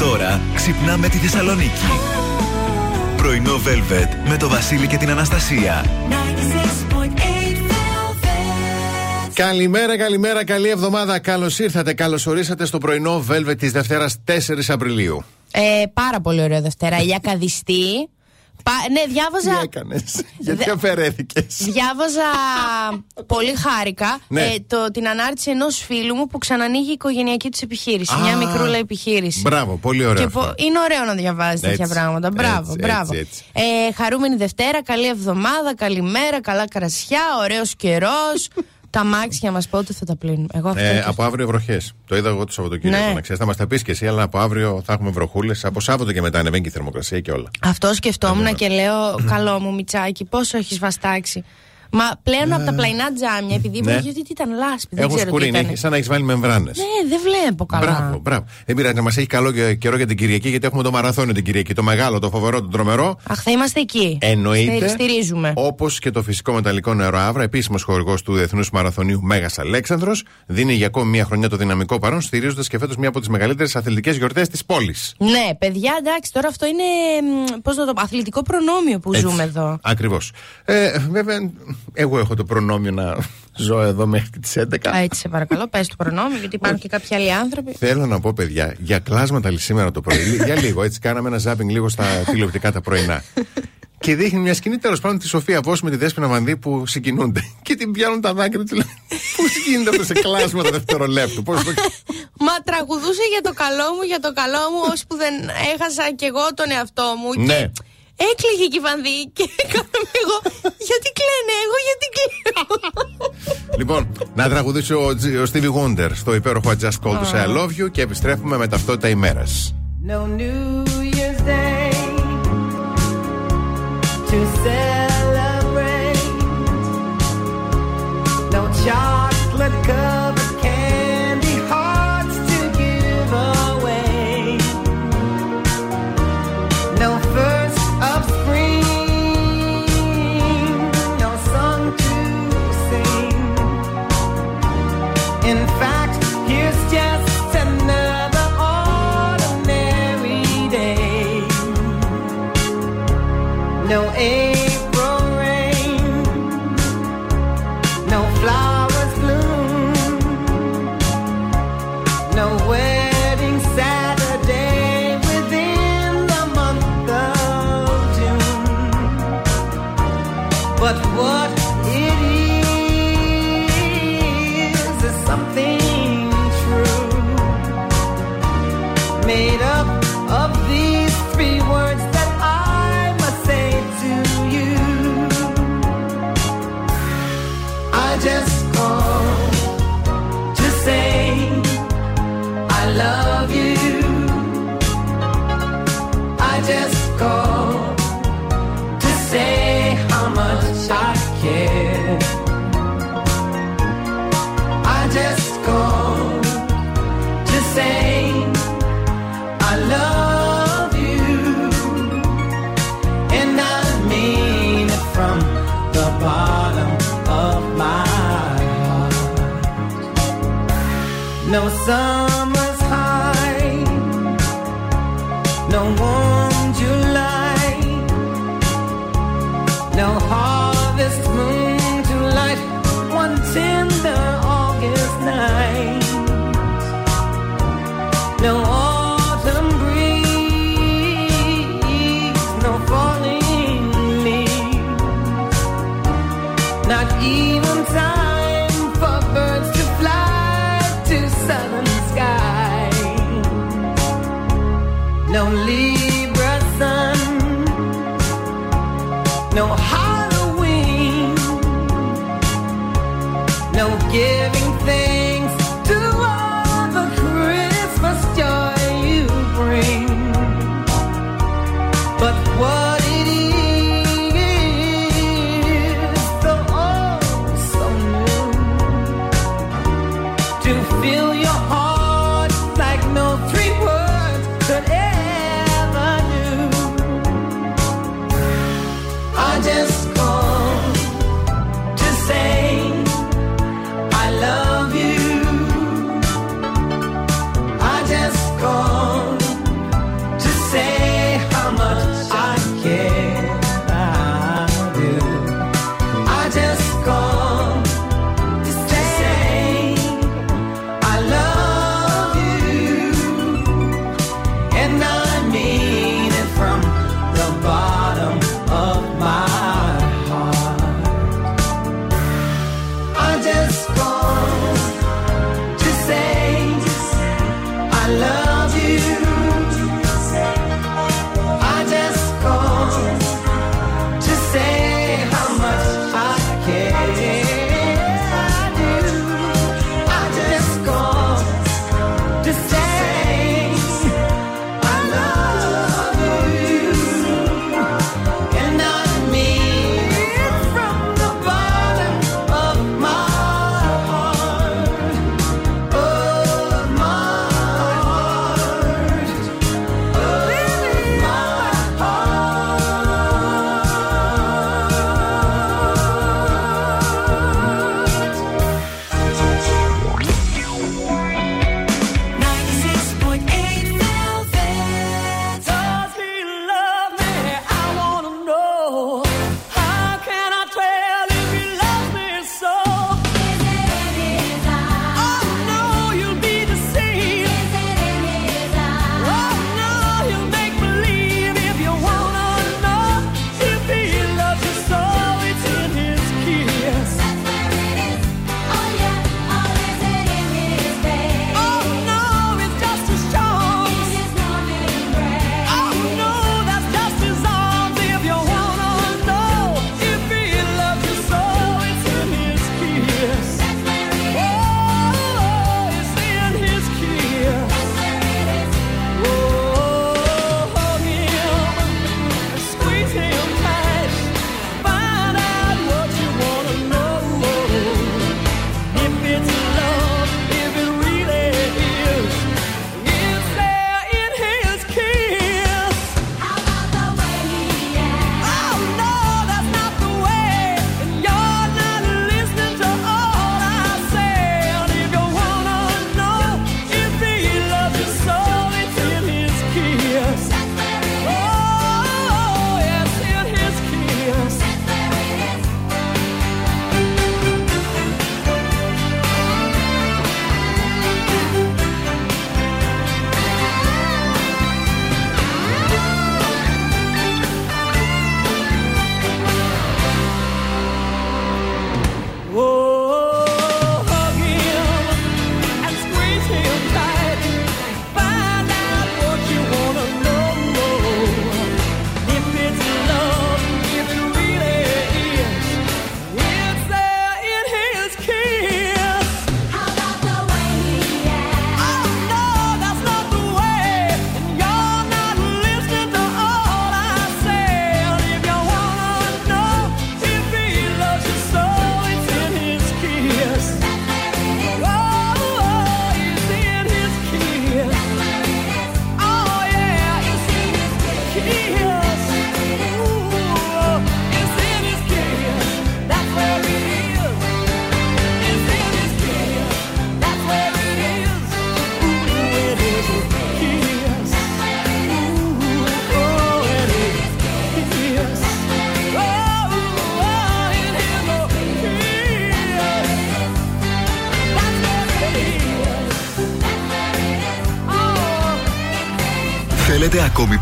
Τώρα ξυπνάμε τη Θεσσαλονίκη. Πρωινό Velvet με το Βασίλη και την Αναστασία. Καλημέρα, καλημέρα, καλή εβδομάδα. Καλώς ήρθατε, καλώς ορίσατε στο πρωινό Velvet της Δευτέρας 4 Απριλίου. Ε, πάρα πολύ ωραίο Δευτέρα. Ηλιά καδιστή. Πα, ναι, διάβαζα. Τι έκανες, Γιατί αφαιρέθηκες; Διάβαζα. πολύ χάρηκα Ναι. ε, το, την ανάρτηση ενός φίλου μου που ξανανοίγει η οικογενειακή του επιχείρηση. Α, μια μικρούλα επιχείρηση. Μπράβο, πολύ ωραίο. Και πο- αυτό. είναι ωραίο να διαβάζεις τέτοια Έτσι, πράγματα. Μπράβο, έτσι, μπράβο. έτσι, έτσι. Ε, χαρούμενη Δευτέρα, καλή εβδομάδα, καλημέρα, καλά κρασιά, ωραίος καιρός. Τα μάξια μας πότε θα τα πλύνουμε; Εγώ αυτό Ε, και- από αύριο βροχές. Το είδα εγώ το Σαββατοκύριακο. Ναι. Να ξέρεις, θα μας τα πεις και εσύ, αλλά από αύριο θα έχουμε βροχούλες. Από Σάββατο και μετά ανεβαίνει και η θερμοκρασία και όλα. Αυτό σκεφτόμουν και λέω, καλό μου Μιτσάκι, πόσο έχεις βαστάξει. Μα πλέον από τα πλαϊνά τζάμια, επειδή Ναι. ναι. γιατί ήταν λάσπη, δεν Έχουν ξέρω τι σκουρίνει, ήταν. σαν να έχεις βάλει μεμβράνες. Ναι, δεν βλέπω καλά. Μπράβο, μπράβο. Δεν πειράζει να μας έχει καλό και- καιρό για την Κυριακή, γιατί έχουμε το μαραθώνιο την Κυριακή. Το μεγάλο, το φοβερό, το τρομερό. Αχ, θα είμαστε εκεί. Εννοείται. Στι- Στηρίζουμε. Όπως και το φυσικό μεταλλικό νερό Άβρα, επίσημος χορηγός του Διεθνούς Μαραθωνίου Μέγας Αλέξανδρος, δίνει για ακόμη μία χρονιά το δυναμικό παρόν, στηρίζοντας και φέτος μία από τις μεγαλύτερες αθλητικές γιορτές της πόλης. Ναι, παιδιά, εντάξει, τώρα αυτό είναι. Πώς να το πω, αθλητικό προνόμιο που ζούμε εδώ. Ακριβώς. Ε, βέβαια, εγώ έχω το προνόμιο να ζω εδώ μέχρι τις 11. Α, έτσι, σε παρακαλώ, πες το προνόμιο, γιατί υπάρχουν και κάποιοι άλλοι άνθρωποι. Θέλω να πω, παιδιά, για κλάσματα σήμερα το πρωί. για λίγο, έτσι, κάναμε ένα ζάπινγκ λίγο στα τηλεοπτικά τα πρωινά. Και δείχνει μια σκηνή τέλος πάντων τη Σοφία Βόση με τη Δέσποινα Μανδύ που συγκινούνται. Και την πιάνουν τα δάκρυα του. Πώ γίνεται αυτό σε κλάσματα δευτερολέπτου. Πώς το... Μα τραγουδούσε για το καλό μου, για το καλό μου, ώσπου δεν έχασα κι εγώ τον εαυτό μου. Ναι. Και έκλαιγε και η Βανδύ και έκαναμε εγώ. Γιατί κλαίνε, εγώ γιατί κλαίνω. λοιπόν, να τραγουδήσει ο, Τζ- ο Stevie Wonder στο υπέροχο I Just Called to Say I Love You και επιστρέφουμε με ταυτότητα ημέρας. No New Year's Day to celebrate. No chocolate sun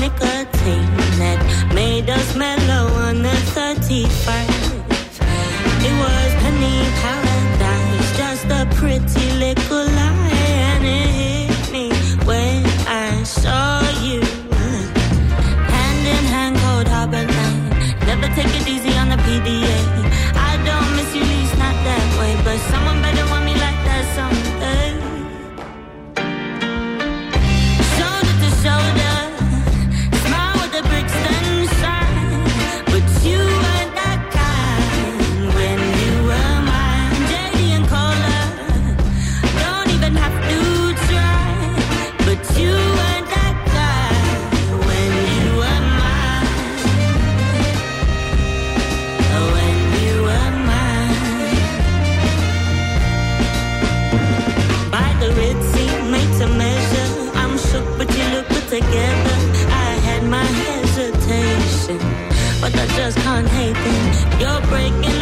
Nicotine that made us mellow on the 31st? It was penny just a pretty little lie, and it hit me when I saw you. Hand in hand, cold harbor. Never take it easy just can't hate them. You're breaking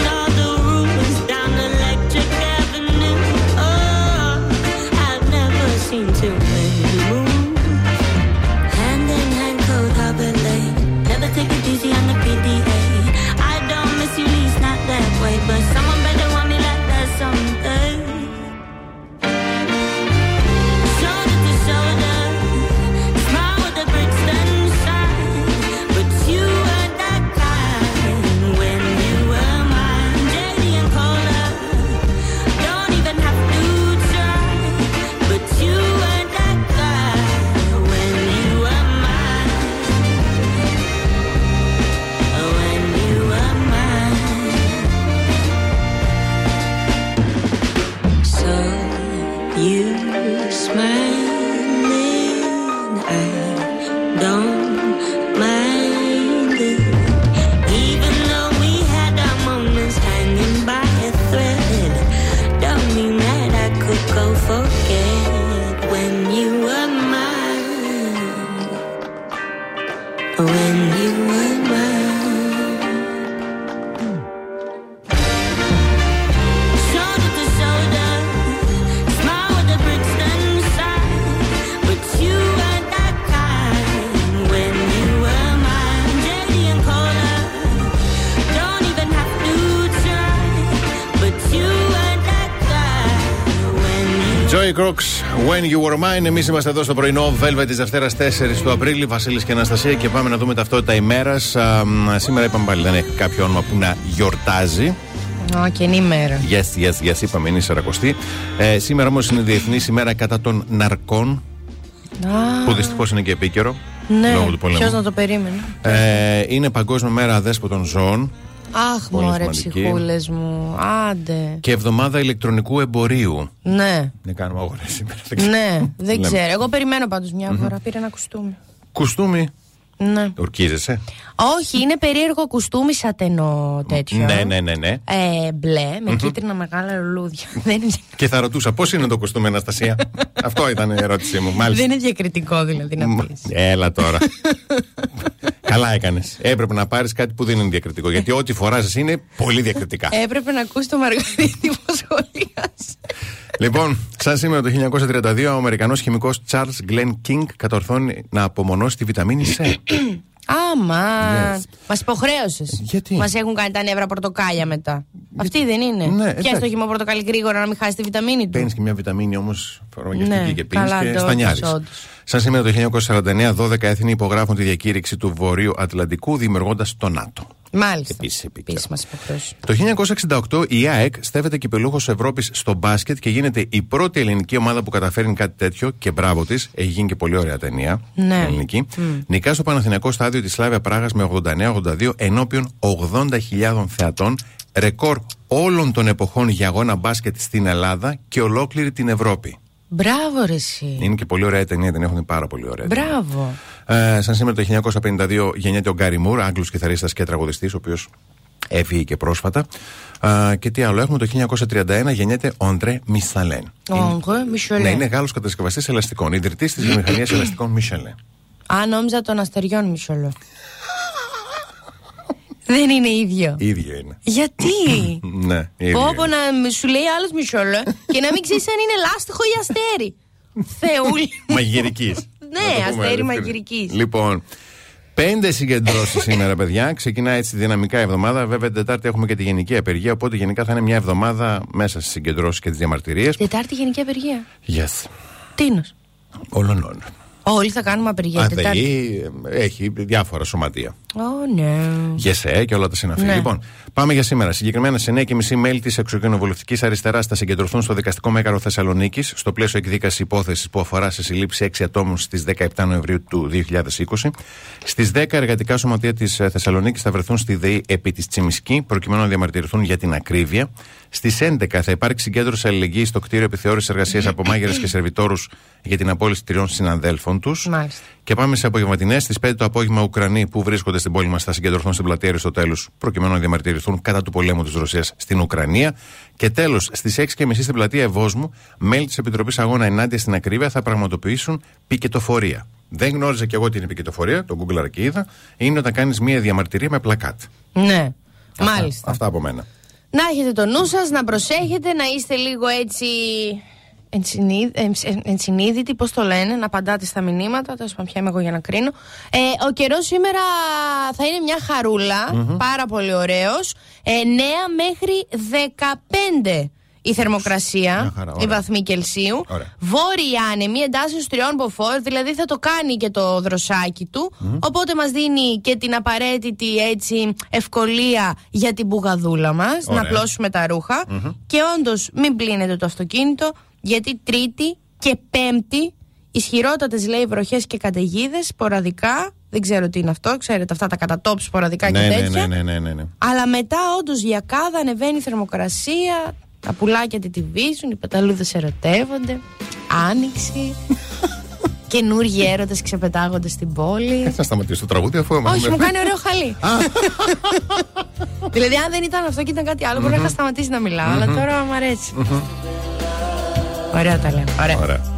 When You Were Mine. Εμείς είμαστε εδώ στο πρωινό Velvet της Δευτέρας 4 του Απρίλη. Βασίλης και Αναστασία και πάμε να δούμε ταυτότητα ημέρας. Σήμερα είπαμε πάλι δεν έχει κάποιο όνομα που να γιορτάζει. Ω, καινή μέρα. Yes, yes, yes, είπαμε είναι η Σαρακοστή. Ε, σήμερα όμως είναι Διεθνή ημέρα κατά των ναρκών. Α, Που δυστυχώς είναι και επίκαιρο. ναι, λόγω του πολέμου. ποιος να το περίμενε. Ε, είναι Παγκόσμια Μέρα Αδέσποτων Ζώων Αχ, πολύ μωρέ, σημαντική. ψυχούλες μου. Άντε. και Εβδομάδα Ηλεκτρονικού Εμπορίου. Ναι, Δεν κάνουμε αγορές σήμερα. δεν ξέρω. ναι, δεν Λέμε. ξέρω. Εγώ περιμένω πάντως μια φορά. Πήρα ένα κουστούμι. Κουστούμι. Ναι. Ορκίζεσαι; Όχι, είναι περίεργο κουστούμι σατενό τέτοιο. Ναι, ναι, ναι, ναι. Ε, μπλε, με κίτρινα μεγάλα λουλούδια. δεν, είναι, Και θα ρωτούσα πώς είναι το κουστούμι, Αναστασία; Αυτό ήταν η ερώτησή μου. Μάλιστα. δεν είναι διακριτικό δηλαδή να Μ, πεις. Έλα τώρα. Καλά έκανες. Έπρεπε να πάρεις κάτι που δεν είναι διακριτικό. Γιατί ό,τι φοράς είναι πολύ διακριτικά. Έπρεπε να ακούσει το Μαργαρίτη που σχολίασε. λοιπόν, σαν σήμερα το 1932, ο Αμερικανός χημικός Charles Glenn King κατορθώνει να απομονώσει τη βιταμίνη C. Άμα. Yes. Μας υποχρέωσες. Γιατί; Μας έχουν κάνει τα νεύρα πορτοκάλια μετά. Αυτή δεν είναι. Ναι, Πιάσει εντάξει. το χυμό πορτοκάλι γρήγορα να μην χάσει τη βιταμίνη του. Παίρνεις και μια βιταμίνη όμως φαρμακευτική Ναι, και πίνεις καλά, και ντόπιος, στανιάρει. όντως. Σαν σήμερα το 1949, 12 έθνη υπογράφουν τη διακήρυξη του Βορείου Ατλαντικού, δημιουργώντας το ΝΑΤΟ. Μάλιστα. Επίσης επίκαιρο. Επίσης μας υποχρεώσει. Το 1968 η ΑΕΚ στέφεται κυπελούχο Ευρώπης στο μπάσκετ και γίνεται η πρώτη ελληνική ομάδα που καταφέρνει κάτι τέτοιο και μπράβο της. Έχει γίνει και πολύ ωραία ταινία. Ναι. Ελληνική. Νικά στο Παναθηναϊκό στάδιο της Σλάβια Πράγας με 89-82 ενώπιον 80.000 θεατών. Ρεκόρ όλων των εποχών για αγώνα μπάσκετ στην Ελλάδα και ολόκληρη την Ευρώπη. Μπράβο, ρε εσύ. Είναι και πολύ ωραία η ταινία, την έχουν πάρα πολύ ωραία. ταινία. Μπράβο. Ε, σαν σήμερα το 1952 γεννιέται ο Γκάρι Μουρ, Άγγλος κιθαρίστας και τραγουδιστής, ο οποίος έφυγε και πρόσφατα. Ε, και τι άλλο έχουμε, το 1931 γεννιέται ο Αντρέ Μισαλέν. Όγκο, Μισολέ. Ναι, είναι Γάλλος κατασκευαστής ελαστικών, ιδρυτής της βιομηχανίας ελαστικών Μισελέν. Α, νόμιζα των αστεριών Μισολέ. Δεν είναι ίδιο. ίδιο είναι. Γιατί; ναι, ίδιο Πω είναι. πω να σου λέει άλλος Μισολέ και να μην ξέρεις αν είναι λάστιχο ή αστέρι. Θεούλη. Μαγειρικής. Ναι, Να το πούμε αστέρι ελεύθερη. μαγειρικής. Λοιπόν, πέντε συγκεντρώσεις σήμερα, παιδιά. Ξεκινάει έτσι δυναμικά η εβδομάδα. Βέβαια, την Τετάρτη έχουμε και τη γενική απεργία. Οπότε γενικά θα είναι μια εβδομάδα μέσα στις συγκεντρώσεις και τις διαμαρτυρίες. Τετάρτη γενική απεργία. Yes. Τίνος. Όλων. Όλοι θα κάνουμε απεργία. Τετάρτη. ΑΔΗ έχει διάφορα σωματεία. Ω, ναι. ΓΕΣΕ και όλα τα συναφή. Ναι. Λοιπόν, πάμε για σήμερα. Συγκεκριμένα σε 9.30 μέλη της εξοκοινοβουλευτική αριστεράς θα συγκεντρωθούν στο δικαστικό μέγαρο Θεσσαλονίκης στο πλαίσιο εκδίκασης υπόθεσης που αφορά σε συλλήψη 6 ατόμων στις 17 Νοεμβρίου του 2020. Στις 10 εργατικά σωματεία της Θεσσαλονίκης θα βρεθούν στη ΔΕΗ επί της Τσιμισκή προκειμένου να διαμαρτυρηθούν για την ακρίβεια. Στις 11 θα υπάρξει συγκέντρωση αλληλεγγύης στο κτίριο επιθεώρησης εργασίας από μάγειρες και σερβιτόρους για την απόλυση τριών συναδέλφων τους. Μάλιστα. Και πάμε σε απογευματινές. Στις 5 το απόγευμα, Ουκρανοί που βρίσκονται στην πόλη μας θα συγκεντρωθούν στην πλατεία Αριστοτέλους προκειμένου να διαμαρτυρηθούν κατά του πολέμου της Ρωσίας στην Ουκρανία. Και τέλος, στις 6.30 στην πλατεία Ευόσμου, μέλη της Επιτροπής Αγώνα Ενάντια στην Ακρίβεια θα πραγματοποιήσουν πικετοφορία. Δεν γνώριζα κι εγώ τι είναι πικετοφορία, το Google και είδα. Είναι όταν κάνεις μία διαμαρτυρία με πλακάτ. Ναι. Αυτά- Μάλιστα. Αυτά από μένα. Να έχετε το νου σας, να προσέχετε, να είστε λίγο έτσι ενσυνείδη- εμ- εν- ενσυνείδητοι, πώς το λένε, να απαντάτε στα μηνύματα. Τέλος πάντων, ποια είμαι εγώ για να κρίνω. Ε, ο καιρός σήμερα θα είναι μια χαρουλα πάρα πολύ ωραίος. Ε, 9 μέχρι 15 η θερμοκρασία, Μια χαρά, η ωραία. βαθμοί Κελσίου. Ωραία. Βόρεια άνεμη, εντάσσεω τριών μποφόρ, δηλαδή θα το κάνει και το δροσάκι του. Οπότε μας δίνει και την απαραίτητη έτσι ευκολία για την μπουγαδούλα μας, Ωραία. να πλώσουμε τα ρουχα Και όντως μην πλύνετε το αυτοκίνητο, γιατί Τρίτη και Πέμπτη ισχυρότατες λέει βροχές και καταιγίδες σποραδικά. Δεν ξέρω τι είναι αυτό, ξέρετε αυτά τα κατατόπ σποραδικά Ναι, και ναι, τέτοια. ναι, ναι, ναι, ναι, ναι. Αλλά μετά όντως για κάδα ανεβαίνει η θερμοκρασία, τα πουλάκια τη βίζουν, οι πεταλούδες ερωτεύονται, άνοιξη. Καινούργιοι έρωτες ξεπετάγονται στην πόλη. Θα σταματήσω το τραγούδι αφού έμαθα. Όχι, μου κάνει ωραίο χαλί. δηλαδή, αν δεν ήταν αυτό και ήταν κάτι άλλο, μπορεί να είχα σταματήσει να μιλάω. Αλλά τώρα μου αρέσει. Ωραία τα λέμε. Ωραία.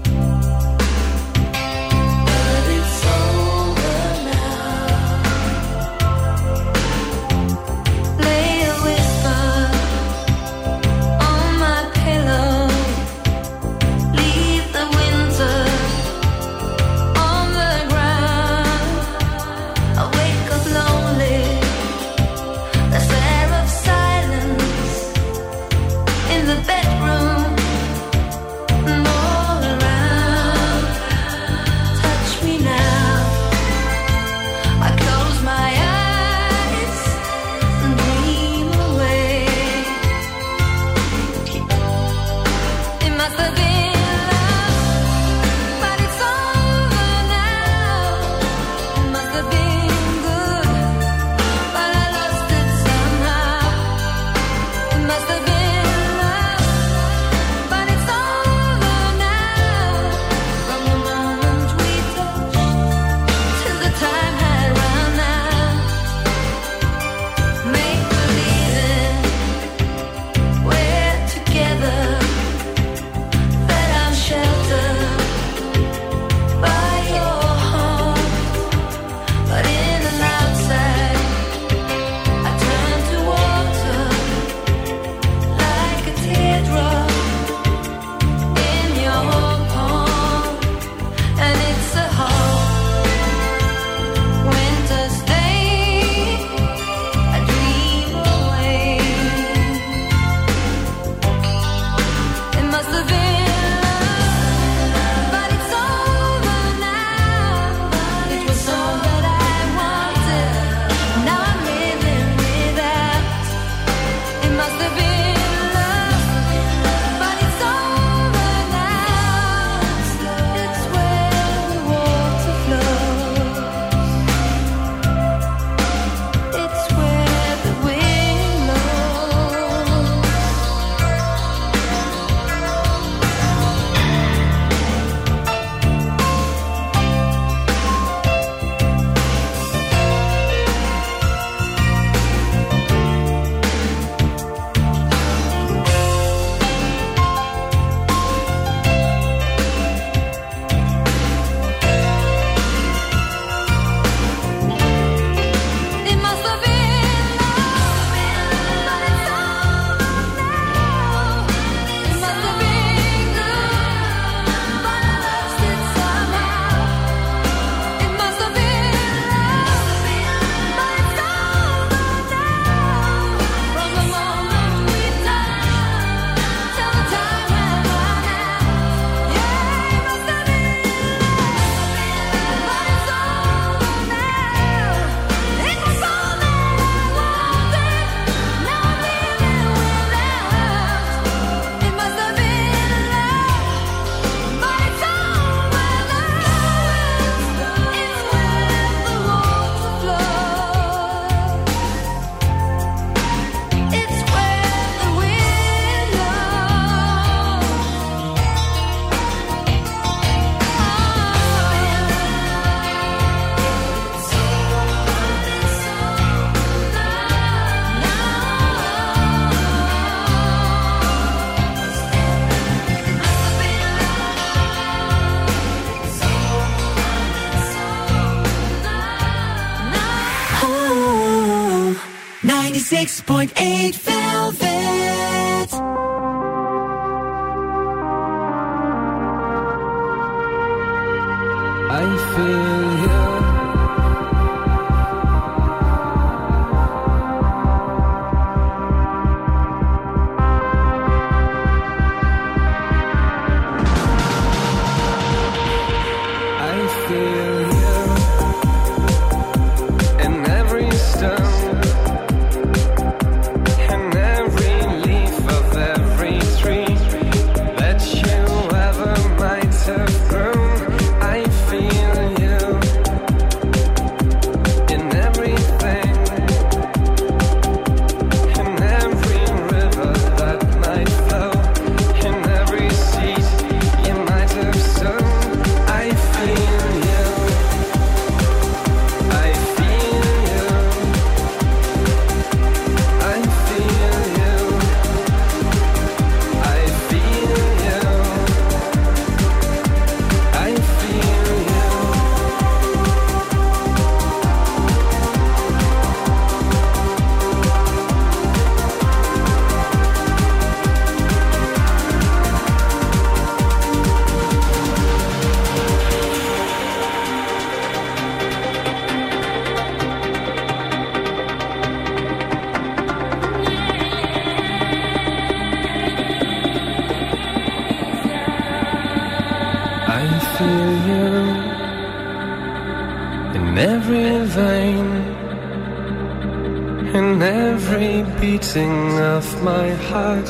heart,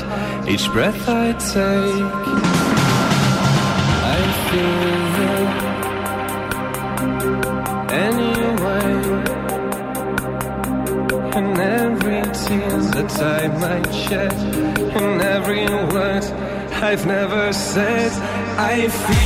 each breath I take. I feel them anyway, and every tear that I might shed, and every word I've never said, I feel.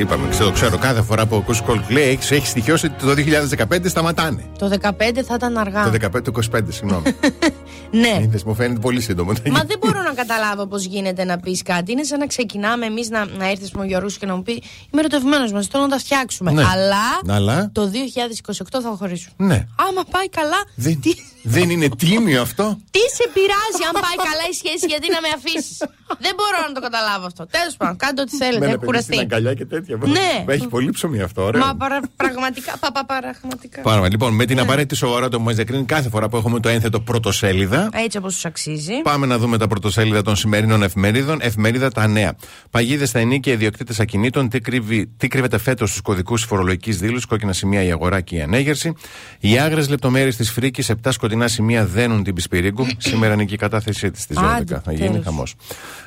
Εντάξει, είπαμε, ξέρω, ξέρω κάθε φορά που ακούς Coldplay έχεις, έχεις στοιχειώσει ότι το 2015 σταματάνε. Το 15 θα ήταν αργά. Το 15 του 25, συγγνώμη. ναι. Είδες, μου φαίνεται πολύ σύντομο. Μα δεν μπορώ να καταλάβω πώς γίνεται να πεις κάτι. Είναι σαν να ξεκινάμε εμείς να, να έρθεις με ο Γιώργος και να μου πει Είμαι ερωτευμένος μας, θέλω να τα φτιάξουμε. Ναι. Αλλά, Αλλά; το 2028 θα χωρίσουμε. Ναι. Άμα πάει καλά. Δεν, Τι, δεν είναι τίμιο αυτό; τι σε πειράζει αν πάει καλά η σχέση, γιατί να με αφήσεις; δεν μπορώ να το καταλάβω αυτό. Τέλος πάντων, κάντε ό,τι θέλετε. Με ένα Έχω παιδί στην κουραστεί. αγκαλιά και τέτοια. Ναι. Έχει πολύ ψωμί αυτό, ωραίο. Μα παρα, πραγματικά, πα, πα, πραγματικά. Πάρα πολύ. Λοιπόν, με Ναι. την απαραίτητη σοβαρότητα που μας διακρίνει κάθε φορά που έχουμε το ένθετο πρωτοσέλιδα. Έτσι όπως τους αξίζει. Πάμε να δούμε τα πρωτοσέλιδα των σημερινών εφημερίδων. Εφημερίδα Τα Νέα. Παγίδες στα ενίκια ιδιοκτήτες ακινήτων. Τι, κρύβει, τι κρύβεται φέτος στους κωδικούς φορολογικής δήλωσης. Κόκκινα σημεία η αγορά και η ανέγερση. Οι άγρε λεπτομέρειες της Φρίκης. Επτά σκοτεινά σημεία δένουν την Πισπυρίγκου. Σήμερα είναι και η κατάθεσή της στι 12. Άντε, Θα γίνει τέλος. χαμός.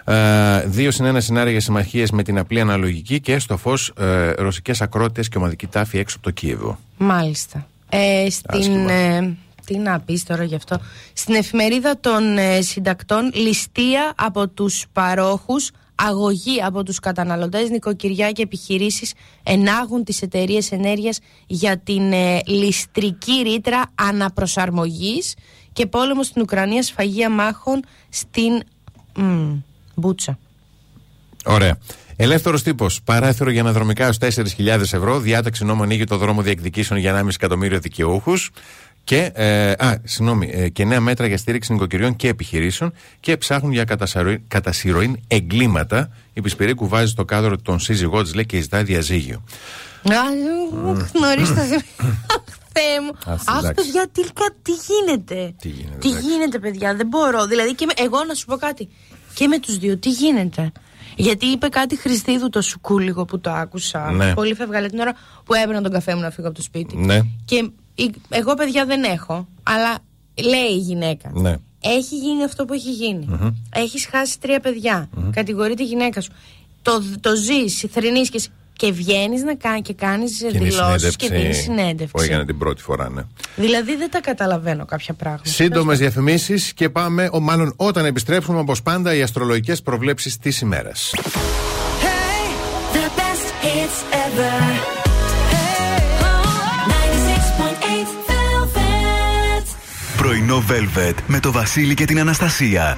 Ε, δύο συν ένα σενάρια για συμμαχίες με την απλή αναλογική και στο φως ε, ρωσικές ακρότητες και ομαδική τάφη έξω από το Κίεβο. Μάλιστα. Ε, στην, Άσχημα. ε, τι να πεις τώρα γι' αυτό. Στην εφημερίδα των ε, συντακτών, ληστεία από τους παρόχους, αγωγή από τους καταναλωτές, νοικοκυριά και επιχειρήσεις ενάγουν τις εταιρείες ενέργειας για την ε, ληστρική ρήτρα αναπροσαρμογής και πόλεμο στην Ουκρανία, σφαγεία μάχων στην μ, Μπούτσα. Ωραία. Ελεύθερος τύπος. Παράθυρο για αναδρομικά έως 4.000 ευρώ. Διάταξη νόμου ανοίγει το δρόμο διεκδικήσεων για 1,5 εκατομμύριο δικαιούχους. Και, ε, α, συγγνώμη, ε, και νέα μέτρα για στήριξη νοικοκυριών και επιχειρήσεων και ψάχνουν για κατασυρωή- κατασυρωήν εγκλήματα. Η Πισπυρίκου βάζει στο κάδρο τον σύζυγό της, λέει και ζητάει διαζύγιο. Νωρί το θυμάμαι. Αχ, Θεέ μου. Ας, Αχ, εντάξει. παιδιά, τι, κα- τι γίνεται; Τι γίνεται, Τι εντάξει. γίνεται, παιδιά, δεν μπορώ. Δηλαδή, και με, εγώ να σου πω κάτι. Και με τους δύο, τι γίνεται; Γιατί είπε κάτι Χριστίδου το σουκούλιγο που το άκουσα. Ναι. Πολύ φεύγαλε την ώρα που έπαιρνα τον καφέ μου να φύγω από το σπίτι. Ναι. Και η- εγώ, παιδιά, δεν έχω. Αλλά λέει η γυναίκα. Ναι. Έχει γίνει αυτό που έχει γίνει. Έχεις χάσει τρία παιδιά. Κατηγορεί τη γυναίκα σου. Το, το ζεις, θρυνείς και, και βγαίνεις να κάνει και κάνεις Και είναι η δηλώσεις και δίνεις συνέντευξη συνέντευξη. που έγινε την πρώτη φορά, ναι. Δηλαδή δεν τα καταλαβαίνω κάποια πράγματα. Σύντομες διαφημίσεις και πάμε, ο, μάλλον όταν επιστρέψουμε, όπως πάντα, οι αστρολογικές προβλέψεις της ημέρας. The best hits ever. Hey. 96.8 Velvet. Πρωινό Velvet με το Βασίλη και την Αναστασία.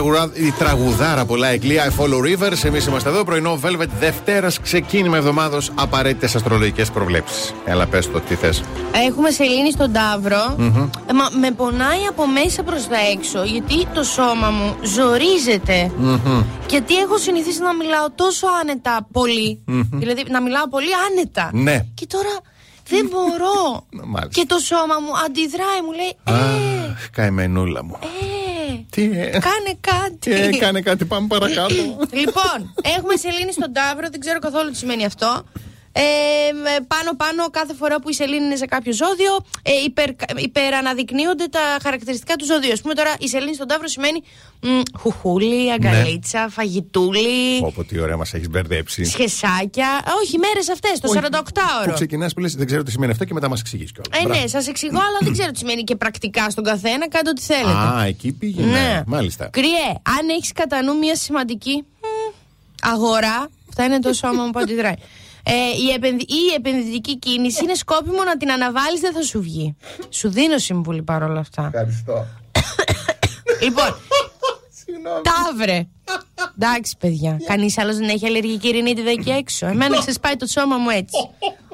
Τραγουδά, η τραγουδάρα πολλά εκλία I Follow Rivers. Εμείς είμαστε εδώ. Πρωινό Velvet Δευτέρας. Ξεκίνημα εβδομάδος. Απαραίτητες αστρολογικές προβλέψεις. Έλα, πες το, τι θες. Έχουμε σελήνη στον ταυρο Ε, μα με πονάει από μέσα προς τα έξω γιατί το σώμα μου ζοριζεται Γιατί έχω συνηθίσει να μιλάω τόσο άνετα πολύ. Δηλαδή να μιλάω πολύ άνετα. Ναι. Και τώρα δεν μπορώ. Μάλιστα. και το σώμα μου αντιδράει, μου λέει Ε, Αχ, καημενούλα μου. ε, Τι, ε, κάνε κάτι. ε, κάνε κάτι, πάμε παρακάτω. λοιπόν, έχουμε σελήνη στον Ταύρο, δεν ξέρω καθόλου τι σημαίνει αυτό. Ε, με πάνω πάνω κάθε φορά που η σελήνη είναι σε κάποιο ζώδιο ε, υπερ, υπεραναδεικνύονται τα χαρακτηριστικά του ζώδιου. Α πούμε τώρα η σελήνη στον Ταύρο σημαίνει μ, χουχούλη, αγκαλίτσα, φαγητούλη, Όπω τι ωραία μας έχεις μπερδέψει. σχεσάκια. Όχι, μέρες αυτές, το Όχι, 48ωρο. Που ξεκινάς που λες, δεν ξέρω τι σημαίνει αυτό και μετά μας εξηγείς κιόλας. Ε, ναι, σας εξηγώ, αλλά δεν ξέρω τι σημαίνει και πρακτικά στον καθένα. Κάντε ό,τι θέλετε. Α, εκεί πήγαινε. Ναι. Μάλιστα. Κρυέ, αν έχεις κατά νου μια σημαντική μ, αγορά, αυτά είναι το σώμα μου που αντιδράει. Ε, η, επενδυ- η επενδυτική κίνηση είναι σκόπιμο να την αναβάλεις, δεν θα σου βγει. Σου δίνω συμβουλή παρόλα αυτά. Ευχαριστώ. λοιπόν, ταύρε. Εντάξει, παιδιά. Κανείς άλλος δεν έχει αλλεργική ρινίτιδα εκεί έξω. Εμένα ξεσπάει το σώμα μου έτσι.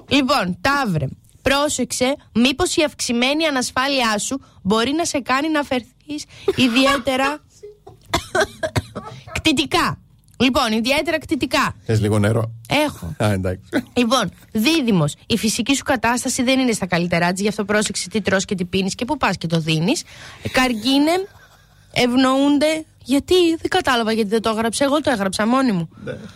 λοιπόν, ταύρε. Πρόσεξε, μήπως η αυξημένη ανασφάλειά σου μπορεί να σε κάνει να φερθείς ιδιαίτερα κτητικά. Λοιπόν, ιδιαίτερα κτητικά. Θες λίγο νερό; Έχω. Α, εντάξει. Λοιπόν, δίδυμος. Η φυσική σου κατάσταση δεν είναι στα καλύτερά της, γι' αυτό πρόσεξε τι τρως και τι πίνεις και πού πας και το δίνεις. Καρκίνε, ευνοούνται Γιατί; Δεν κατάλαβα γιατί δεν το έγραψε. Εγώ το έγραψα μόνη μου.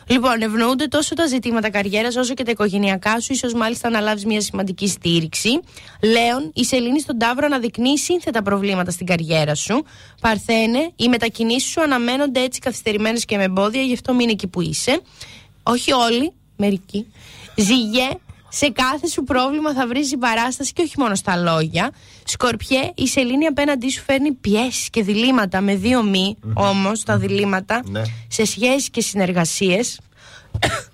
Λοιπόν, ευνοούνται τόσο τα ζητήματα καριέρας όσο και τα οικογενειακά σου, ίσως μάλιστα να λάβεις μια σημαντική στήριξη. Λέων, η Σελήνη στον Ταύρο αναδεικνύει σύνθετα προβλήματα στην καριέρα σου. Παρθένε, οι μετακινήσεις σου αναμένονται έτσι καθυστερημένες και με εμπόδια, γι' αυτό μείνει εκεί που είσαι. Όχι όλοι, μερικοί. Ζυγέ, σε κάθε σου πρόβλημα θα βρεις συμπαράσταση και όχι μόνο στα λόγια. Σκορπιέ, η Σελήνη απέναντί σου φέρνει πιέσεις και διλήμματα με δύο μη, όμως τα διλήμματα, Ναι. σε σχέσεις και συνεργασίες.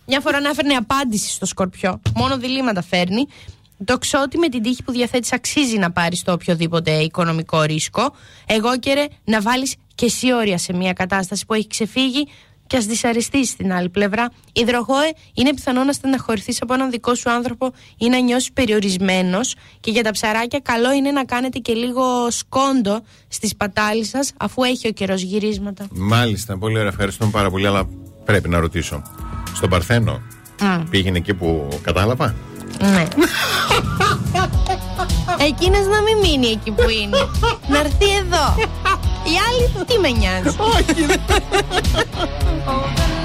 Μια φορά να έφερνε απάντηση στο Σκορπιό. Μόνο διλήμματα φέρνει. Το ξότι με την τύχη που διαθέτεις αξίζει να πάρεις το οποιοδήποτε οικονομικό ρίσκο. Εγώ και ρε, να βάλεις και εσύ όρια σε μια κατάσταση που έχει ξεφύγει και ας δυσαρεστεί στην άλλη πλευρά. Υδροχόε, είναι πιθανό να στεναχωρηθείς από έναν δικό σου άνθρωπο ή να νιώσεις περιορισμένος. Και για τα ψαράκια, καλό είναι να κάνετε και λίγο σκόντο στις πατάλεις σας, αφού έχει ο καιρός γυρίσματα. Μάλιστα, πολύ ωραία. Ευχαριστούμε πάρα πολύ, αλλά πρέπει να ρωτήσω. Στον Παρθένο πήγαινε εκεί που κατάλαβα; Ναι. Εκείνος να μην μείνει εκεί που είναι. να έρθει εδώ. Οι άλλοι τι με νοιάζει; Something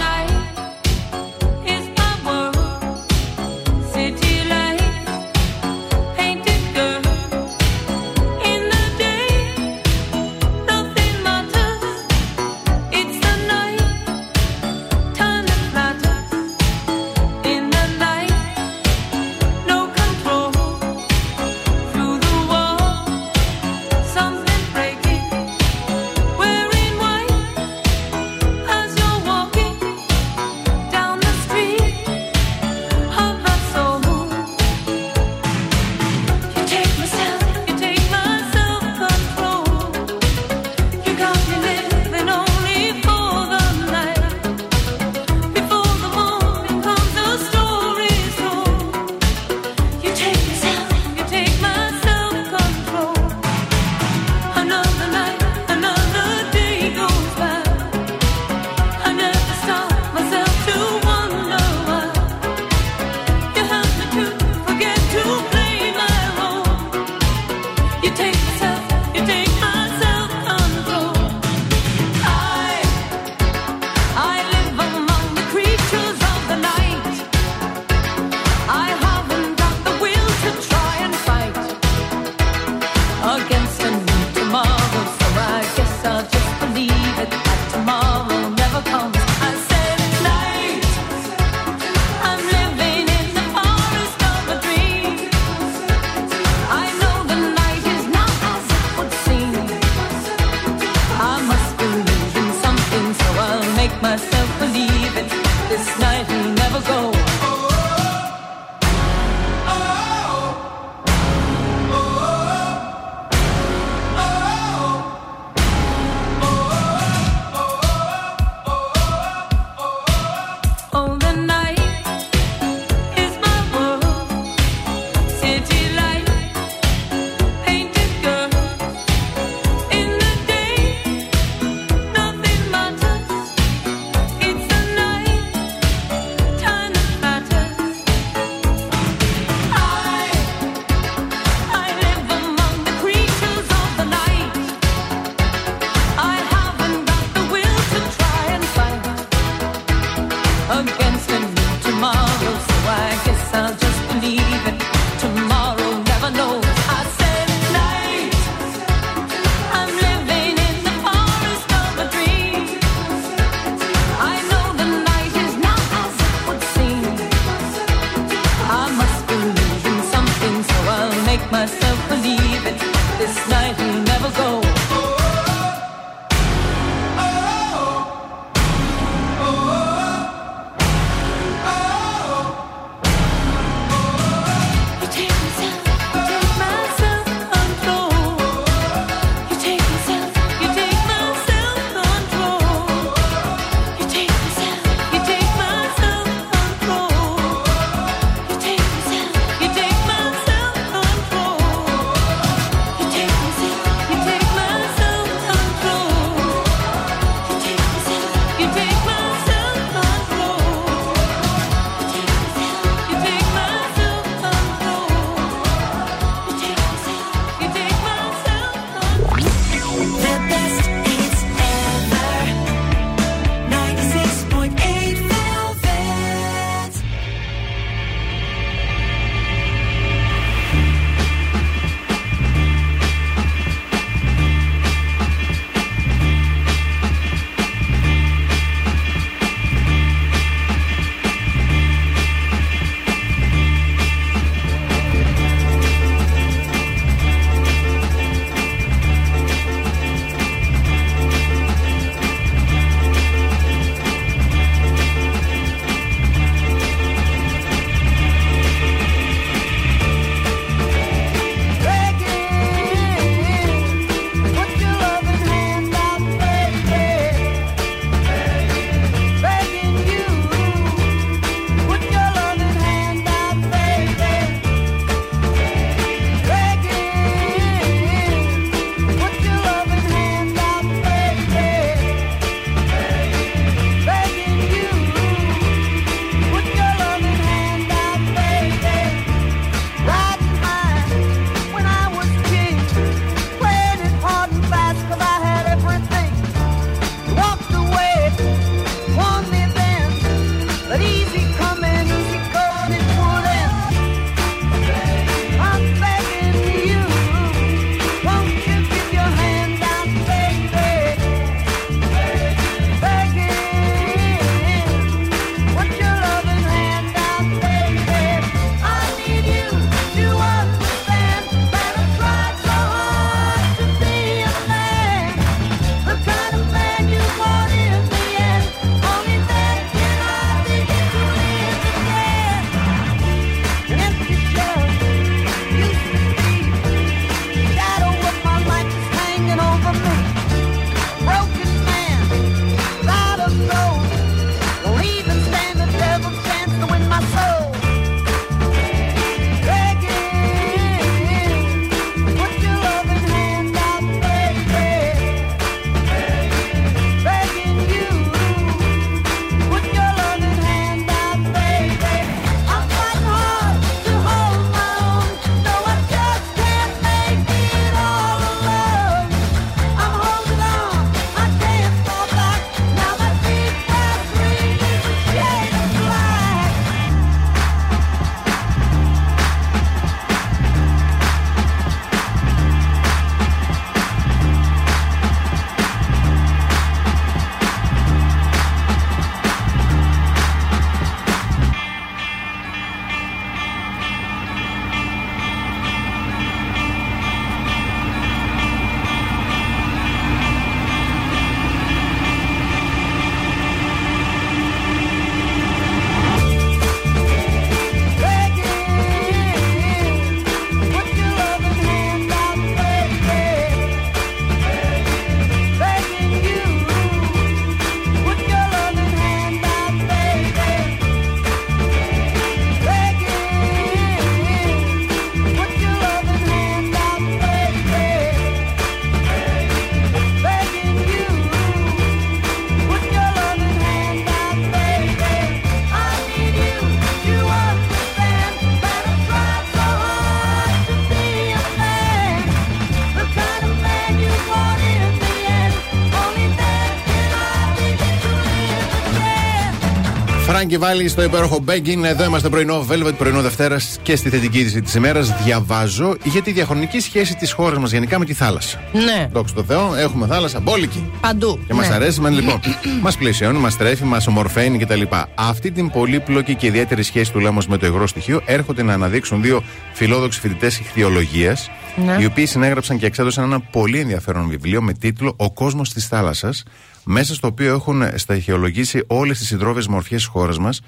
Frankie Valli στο υπέροχο Beggin'. Εδώ είμαστε πρωινό Velvet, πρωινό Δευτέρας και στη θετική είδηση της ημέρας. Διαβάζω για τη διαχρονική σχέση της χώρας μας γενικά με τη θάλασσα. Ναι, Δόξα τω Θεώ, έχουμε θάλασσα μπόλικη. παντού. Και μας ναι. αρέσει, μα λοιπόν. μας πλαισιώνει, μας τρέφει, μας ομορφαίνει κτλ. Αυτή την πολύπλοκη και ιδιαίτερη σχέση του λέμε με το υγρό στοιχείο έρχονται να αναδείξουν δύο φιλόδοξοι φοιτητές ιχθυολογίας, Ναι. οι οποίοι συνέγραψαν και εξέδωσαν ένα πολύ ενδιαφέρον βιβλίο με τίτλο Ο κόσμος της θάλασσας, μέσα στο οποίο έχουν σταχυολογήσει όλες τις υδρόβε μορφές της χώρας μας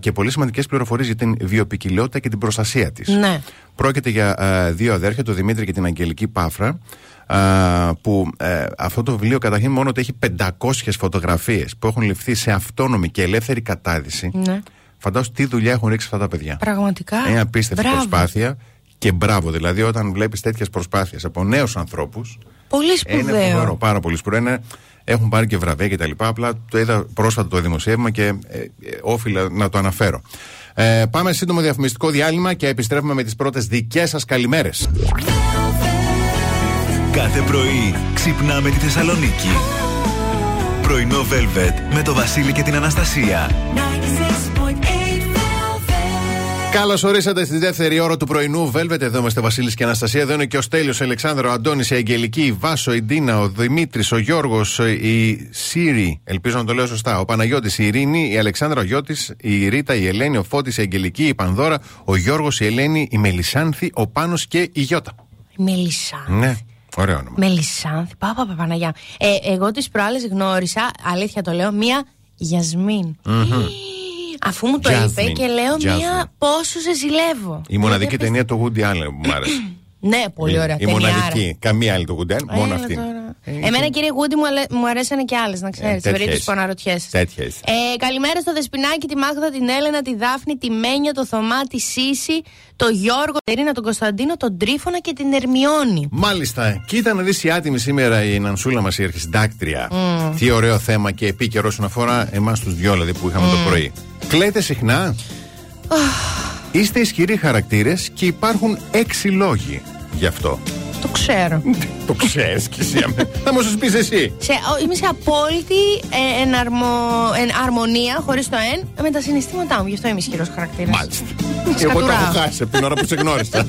και πολύ σημαντικές πληροφορίες για την βιοπικιλότητα και την προστασία της. Ναι. Πρόκειται για α, δύο αδέρφια, τον Δημήτρη και την Αγγελική Πάφρα, α, που ε, αυτό το βιβλίο καταρχήν μόνο ότι έχει 500 φωτογραφίες που έχουν ληφθεί σε αυτόνομη και ελεύθερη κατάδυση. Ναι. Φαντάζομαι τι δουλειά έχουν ρίξει αυτά τα παιδιά. Πραγματικά. Είναι απίστευτη Μπράβο. προσπάθεια και μπράβο. Δηλαδή, όταν βλέπεις τέτοιες προσπάθειες από νέους ανθρώπους. Πολύ Είναι σπουδαίο. φοβερό, πάρα πολύ σπουδαίο. Είναι- Έχουν πάρει και βραβεία και τα λοιπά. Απλά το είδα πρόσφατα το δημοσίευμα και ε, ε, όφιλα να το αναφέρω. Ε, πάμε σύντομο διαφημιστικό διάλειμμα και επιστρέφουμε με τις πρώτες δικές σας καλημέρες. Κάθε πρωί ξυπνάμε τη Θεσσαλονίκη. Πρωινό Velvet με το Βασίλη και την Αναστασία. Καλώς ορίσατε στη δεύτερη ώρα του πρωινού. Velvet, εδώ είμαστε Βασίλης και Αναστασία. Εδώ είναι και ο Στέλιος, ο Αλεξάνδρο, ο Αντώνης, η Αγγελική, η Βάσο, η Ντίνα, ο Δημήτρης, ο Γιώργος, η Σύρη. Ελπίζω να το λέω σωστά. Ο Παναγιώτης, η Ειρήνη, η Αλεξάνδρα, ο Γιώτης, η Ρίτα, η Ελένη, ο Φώτης, η Αγγελική, η Πανδώρα, ο Γιώργος, η Ελένη, η Μελισάνθη, ο Πάνος και η Γιώτα. Μελισάνθη. Ναι, ωραίο όνομα. Μελισάνθη. Πάπα, παπα, Παναγιά. Ε, εγώ τις προάλλες γνώρισα, αλήθεια το λέω, μία Γιασμίν. Αφού μου το είπε Jasmine. και λέω Jasmine. μία πόσο σε ζηλεύω. Η μοναδική Γιατί ταινία του Woody Allen που μου άρεσε. Ναι, πολύ ωραία Η ταινιάρα. μοναδική. Καμία άλλη του Woody Allen, μόνο Έλα αυτή. τώρα. Ε, Εμένα κύριε Γούντι μου, αλε- μου αρέσανε και άλλες, να ξέρεις. Ε, στην τέτοια περίπτωση είσαι. που αναρωτιέσαι. Τέτοια είσαι. Ε, καλημέρα στο Δεσπινάκι, τη Μάγδα, την Έλενα, τη Δάφνη, τη Μένια, το Θωμά, τη Σύση, το Γιώργο, την Τερίνα, τον Κωνσταντίνο, τον Τρίφωνα και την Ερμιόνη. Μάλιστα. Κοίτα να δεις η άτιμη σήμερα η Νανσούλα μας, η αρχισυντάκτρια. Τι ωραίο θέμα και επίκαιρο όσον αφορά εμάς τους δυο δηλαδή που είχαμε το πρωί. Κλαίτε συχνά. Είστε ισχυροί χαρακτήρες και υπάρχουν έξι λόγοι γι' αυτό. Το ξέρω. το ξέρεις κι εσύ. αμέ. Θα μου σου πεις εσύ. σε, ο- είμαι σε απόλυτη ε, εναρμο, εν, αρμονία, χωρίς το εν, με τα συναισθήματά μου. Γι' αυτό είμαι ισχυρός χαρακτήρας. Μάλιστα. Εγώ το έχω Σκατουράω. χάσει από την ώρα που σε γνώρισα.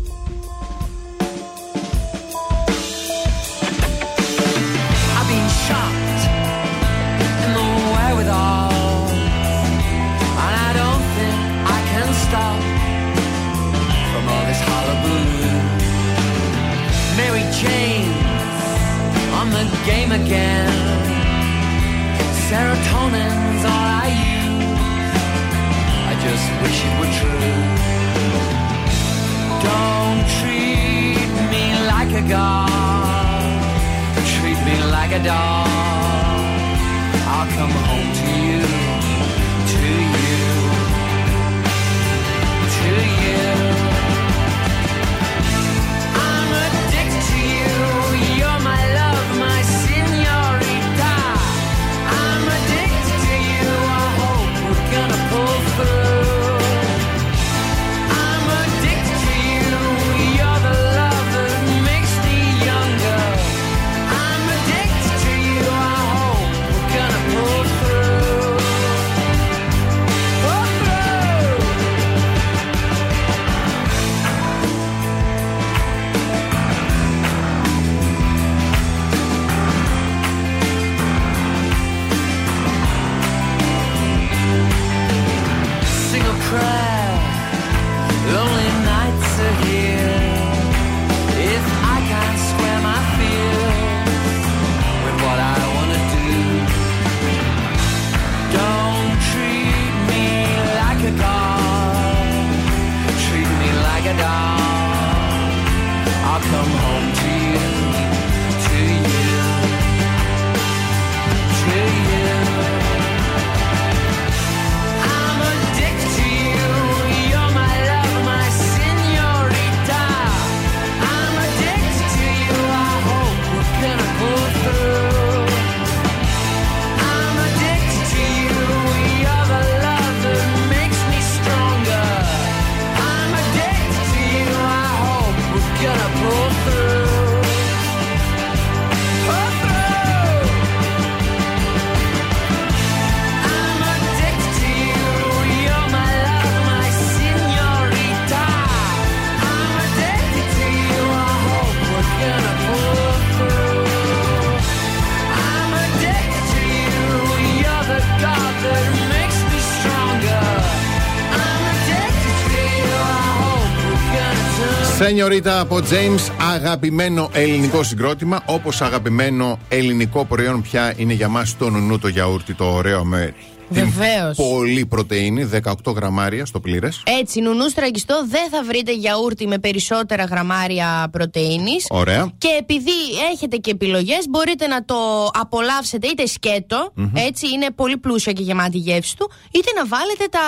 9 από James, αγαπημένο ελληνικό συγκρότημα. Όπως αγαπημένο ελληνικό προϊόν πια είναι για μας το νουνού το γιαούρτι, το ωραίο μέρι την Βεβαίως. πολύ πρωτενη, 18 γραμμάρια στο πλήρες. Έτσι, νουνού στραγγιστό δεν θα βρείτε γιαούρτι με περισσότερα γραμμάρια πρωτενη. Ωραία. Και επειδή έχετε και επιλογές, μπορείτε να το απολαύσετε είτε σκέτο, έτσι είναι πολύ πλούσια και γεμάτη η γεύση του, είτε να βάλετε τα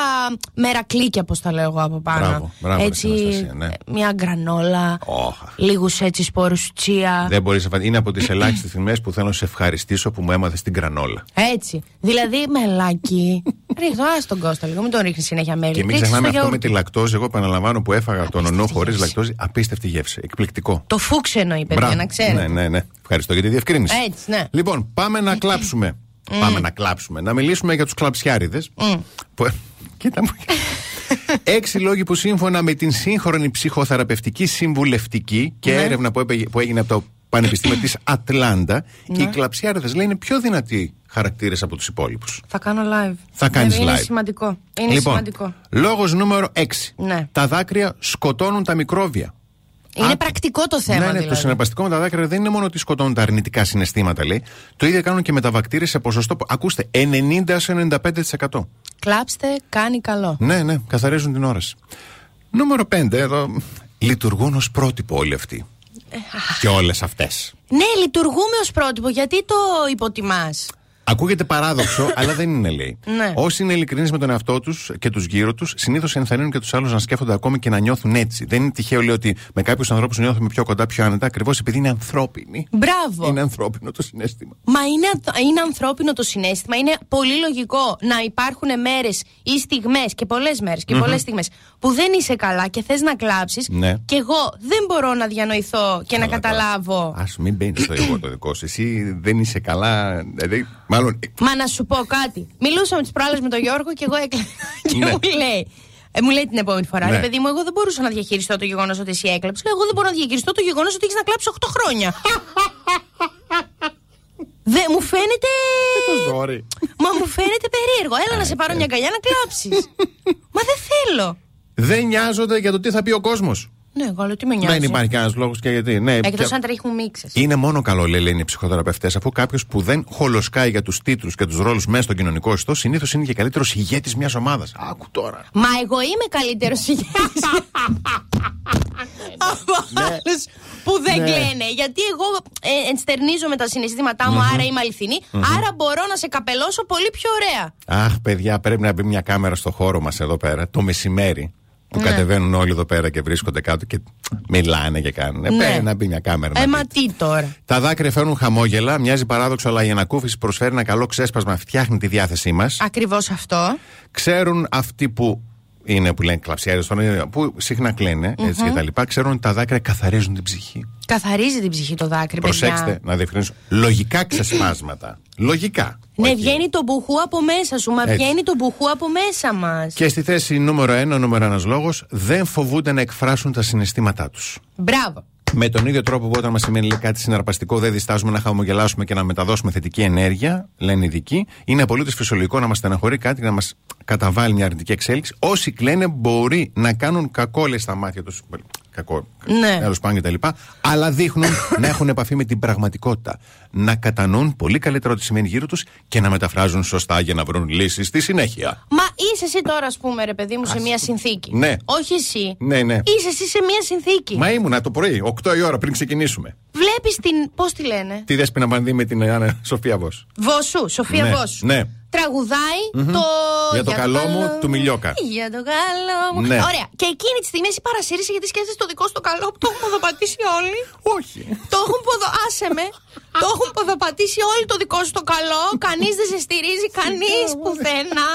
μερακλίκια, όπω τα λέω εγώ από πάνω. Μπράβο, μπράβο, έτσι, ρε, Αναστασία, ναι. μια γκρανόλα, Όχα. λίγους έτσι σπόρους τσία. Δεν μπορείς να φανταστεί. Είναι από τις ελάχιστες στιγμέ που θέλω να σε ευχαριστήσω που μου έμαθες την κρανόλα. Έτσι. Δηλαδή, μελάκι. Ρίχνω, α τον Κώστα λίγο, μην τον ρίχνεις συνέχεια μέλι. Και μην Ρίξεις ξεχνάμε το αυτό με γιαούρτι. τη λακτόζη. Εγώ επαναλαμβάνω που έφαγα τον Απίστευτη ονό χωρίς γεύση. λακτόζη. Απίστευτη γεύση. Εκπληκτικό. Το φούξενο, η παιδιά, Μπράβο. να ξέρετε. Ναι, ναι, ναι. Ευχαριστώ για τη διευκρίνηση. Έτσι, ναι. Λοιπόν, πάμε να κλάψουμε. Πάμε να κλάψουμε. Να μιλήσουμε για τους κλαψιάριδες. Που... Κοίτα μου. Έξι λόγοι που σύμφωνα με την σύγχρονη ψυχοθεραπευτική συμβουλευτική και Ναι. έρευνα που, έπαιγε- που έγινε από το Πανεπιστήμιο της Ατλάντα, και οι κλαψιάριδες λέει είναι πιο δυνατοί χαρακτήρες από τους υπόλοιπους. Θα κάνω live. Θα κάνεις Είναι live. σημαντικό. Είναι λοιπόν, σημαντικό. λόγος νούμερο 6. Ναι. Τα δάκρυα σκοτώνουν τα μικρόβια. Είναι Α, πρακτικό το θέμα. ναι, ναι, δηλαδή. το συναρπαστικό με τα δάκρυα δεν είναι μόνο ότι σκοτώνουν τα αρνητικά συναισθήματα, λέει. Το ίδιο κάνουν και με τα βακτήρια σε ποσοστό. που- Ακούστε, 90-95%. Κλάψτε, κάνει καλό. Ναι, ναι, καθαρίζουν την όραση. Νούμερο 5, εδώ. Λειτουργούν ως πρότυπο όλοι αυτοί. Ε, και όλες αυτές. Ναι, λειτουργούμε ως πρότυπο. Γιατί το υποτιμάς; Ακούγεται παράδοξο, αλλά δεν είναι, λέει. Ναι. Όσοι είναι ειλικρινείς με τον εαυτό τους και τους γύρω τους, συνήθως ενθαρρύνουν και τους άλλους να σκέφτονται ακόμη και να νιώθουν έτσι. Δεν είναι τυχαίο, λέει, ότι με κάποιους ανθρώπους νιώθουμε πιο κοντά, πιο άνετα, ακριβώς επειδή είναι ανθρώπινοι. Μπράβο. Είναι ανθρώπινο το συνέστημα. Μα είναι, είναι ανθρώπινο το συνέστημα. Είναι πολύ λογικό να υπάρχουν μέρες ή στιγμές και πολλές μέρες και πολλές στιγμές που δεν είσαι καλά και θες να κλάψεις. Ναι. Και εγώ δεν μπορώ να διανοηθώ και να Καλά, καταλάβω. Α μην μπαίνεις στο εγώ το δικό σου. Εσύ δεν είσαι καλά. Δηλαδή, μάλλον. Μα να σου πω κάτι. Μιλούσαμε τι προάλλες με τον Γιώργο και εγώ έκλαιγα. και Ναι. μου λέει. Ε, μου λέει την επόμενη φορά, Ναι. ρε παιδί μου, εγώ δεν μπορούσα να διαχειριστώ το γεγονός ότι εσύ έκλαψες. Λέω, εγώ δεν μπορώ να διαχειριστώ το γεγονός ότι έχεις να κλάψεις 8 χρόνια. Δεν μου φαίνεται. Sorry. Μα μου φαίνεται περίεργο. Έλα να σε πάρω μια αγκαλιά να κλάψεις. Μα δεν θέλω. Δεν νοιάζονται για το τι θα πει ο κόσμος. Ναι, εγώ λέω τι με νοιάζει. Δεν υπάρχει κανένας λόγος και γιατί. Ναι, Εκτό πια- αν τρέχουν μίξε. Είναι μόνο καλό, λέει, λένε οι ψυχοθεραπευτές, αφού κάποιος που δεν χολοσκάει για τους τίτλους και τους ρόλους μέσα στον κοινωνικό ιστό, συνήθως είναι και καλύτερος ηγέτης μιας ομάδας. Άκου τώρα. Μα εγώ είμαι καλύτερος ηγέτης. Από άλλους που δεν Ναι. κλαίνε. Γιατί εγώ ε, ενστερνίζομαι τα συναισθήματά μου, άρα είμαι αληθινή. Άρα μπορώ να σε καπελώσω πολύ πιο ωραία. Αχ, παιδιά, πρέπει να μπει μια κάμερα στο χώρο μας εδώ πέρα το μεσημέρι. Που Ναι. κατεβαίνουν όλοι εδώ πέρα και βρίσκονται κάτω και μιλάνε και κάνουν. Ναι. Πρέπει να μπει μια κάμερα. Ε, να μα δει. τι τώρα. Τα δάκρυα φέρνουν χαμόγελα, μοιάζει παράδοξο, αλλά η ανακούφιση προσφέρει ένα καλό ξέσπασμα, φτιάχνει τη διάθεσή μας. Ακριβώς αυτό. Ξέρουν αυτοί που είναι που λένε κλαψιάρε, που συχνά κλαίνε, έτσι και τα λοιπά, ξέρουν ότι τα δάκρυα καθαρίζουν την ψυχή. Καθαρίζει την ψυχή το δάκρυ, Προσέξτε, παιδιά. να διευκρινίσω. Λογικά ξεσπάσματα. Λογικά. Ναι, Όχι. βγαίνει το μπουχού από μέσα σου. Μα Έτσι. βγαίνει το μπουχού από μέσα μας. Και στη θέση νούμερο ένα, ο νούμερο ένας λόγος, δεν φοβούνται να εκφράσουν τα συναισθήματά τους. Μπράβο. Με τον ίδιο τρόπο που όταν μας σημαίνει λέει, κάτι συναρπαστικό, δεν διστάζουμε να χαμογελάσουμε και να μεταδώσουμε θετική ενέργεια, λένε οι ειδικοί. Είναι απολύτως φυσιολογικό να μας στεναχωρεί κάτι και να μας καταβάλει μια αρνητική εξέλιξη. Όσοι κλαίνε μπορεί να κάνουν κακό, λέει στα μάτια τους. Κακό. Ναι. Τέλο πάντων κτλ. Αλλά δείχνουν να έχουν επαφή με την πραγματικότητα. Να κατανοούν πολύ καλύτερα ό,τι σημαίνει γύρω τους και να μεταφράζουν σωστά για να βρουν λύσεις στη συνέχεια. Μα είσαι εσύ τώρα, ας πούμε, ρε παιδί μου, σε μια συνθήκη. Ναι. Όχι εσύ. Ναι, ναι. Είσαι εσύ σε μια συνθήκη. Μα ήμουνα το πρωί, 8 η ώρα πριν ξεκινήσουμε. Βλέπεις την. Πώς τη λένε; Τι δέσπινα μπανδί με την Άννα Σοφία Βος. Βόσου, Σοφία Ναι, Βόσου. ναι. Τραγουδάει Μμμ. το. Για το καλό μου του Μιλιόκα. Για το καλό μου. Ναι. Ωραία. Και εκείνη τη στιγμή εσύ παρασύρισαι γιατί σκέφτεσαι το δικό σου το καλό που το έχουν ποδοπατήσει όλοι. Όχι. Το έχουν ποδο... Άσε με. Το έχουν ποδοπατήσει όλοι το δικό σου το καλό. Κανείς δεν σε στηρίζει, κανείς πουθενά.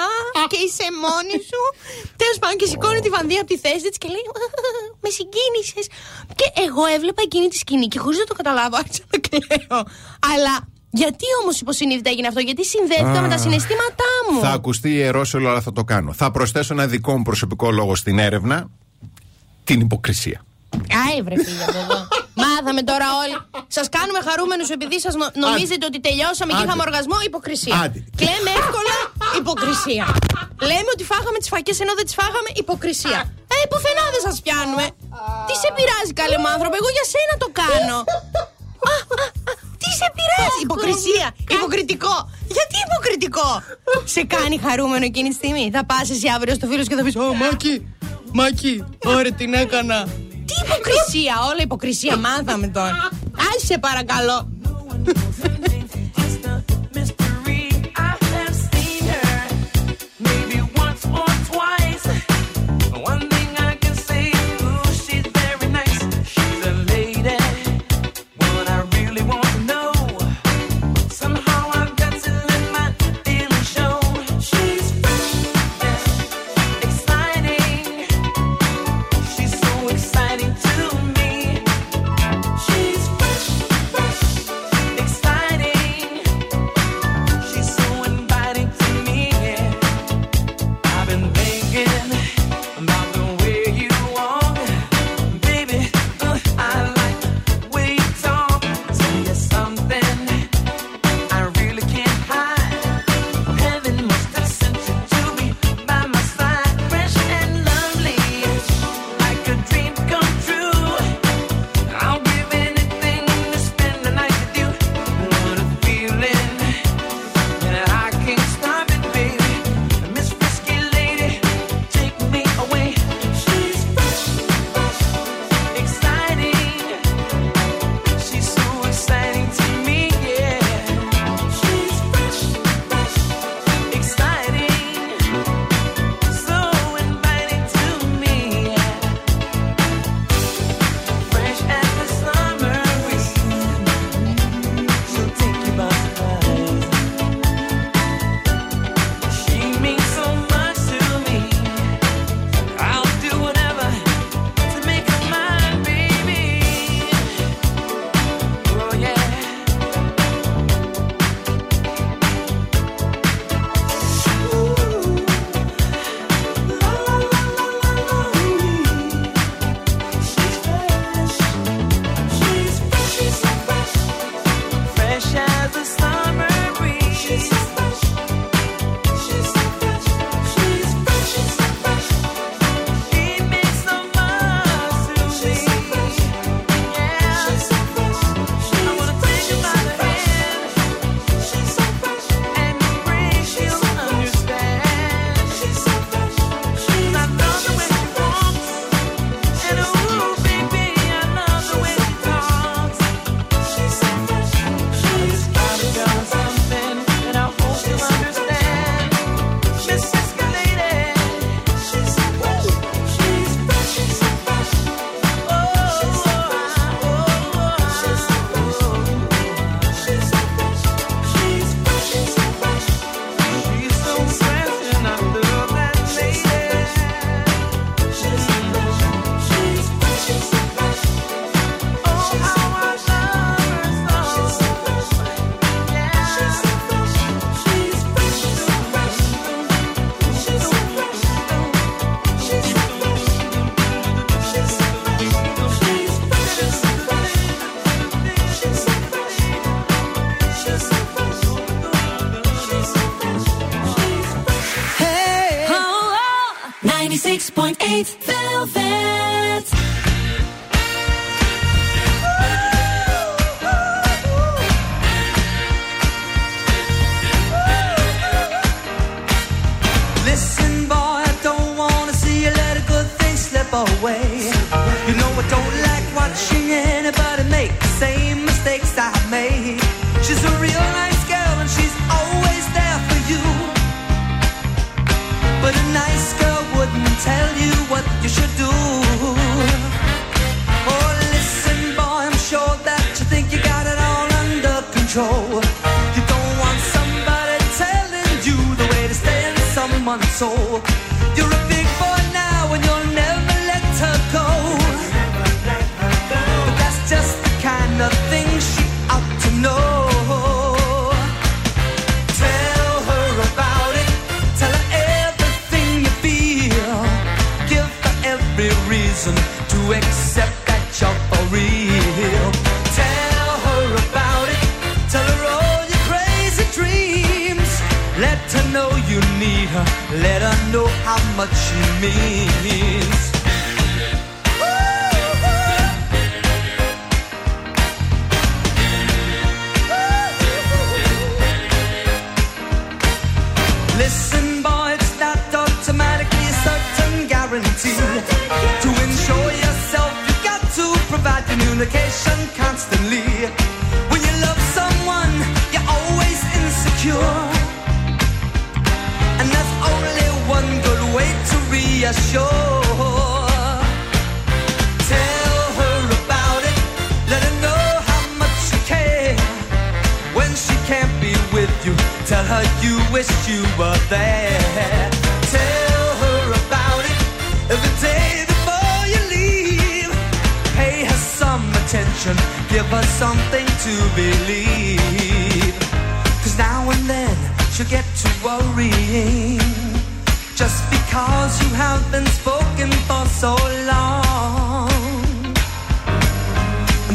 και είσαι μόνη σου. Τέλος πάντων και σηκώνει τη βανδία από τη θέση της και λέει Με συγκίνησες. Και εγώ έβλεπα εκείνη τη σκηνή και χωρίς να το καταλάβω, άρχισα να κλαίω. Αλλά γιατί όμως υποσυνείδητα έγινε αυτό, Γιατί συνδέθηκα Α. με τα συναισθήματά μου; Θα ακουστεί ιερόσολο, αλλά θα το κάνω. Θα προσθέσω ένα δικό μου προσωπικό λόγο στην έρευνα. Την υποκρισία. Άι, βρε φίλε από εδώ. Μάθαμε τώρα όλοι. Σας κάνουμε χαρούμενους επειδή σας νομίζετε ότι τελειώσαμε και Άντε. είχαμε οργασμό. Υποκρισία. Άντε. Κλαίμε εύκολα. Υποκρισία. Λέμε ότι φάγαμε τις φακές ενώ δεν τις φάγαμε. Υποκρισία. Ε, πουθενά δεν σας πιάνουμε; Τι σε πειράζει, καλέ μου άνθρωπο. Εγώ για σένα το κάνω. Α, α, α, Τι σε πειράζει. Υποκρισία. Υποκριτικό. Γιατί υποκριτικό; Σε κάνει χαρούμενο εκείνη τη στιγμή. Θα πας εσύ αύριο στο φίλο σου και θα πεις Ω, Μάκη. Μάκη. Ωραία, την έκανα. Τι υποκρισία, όλα υποκρισία μάθαμε τώρα. Άσε σε παρακαλώ.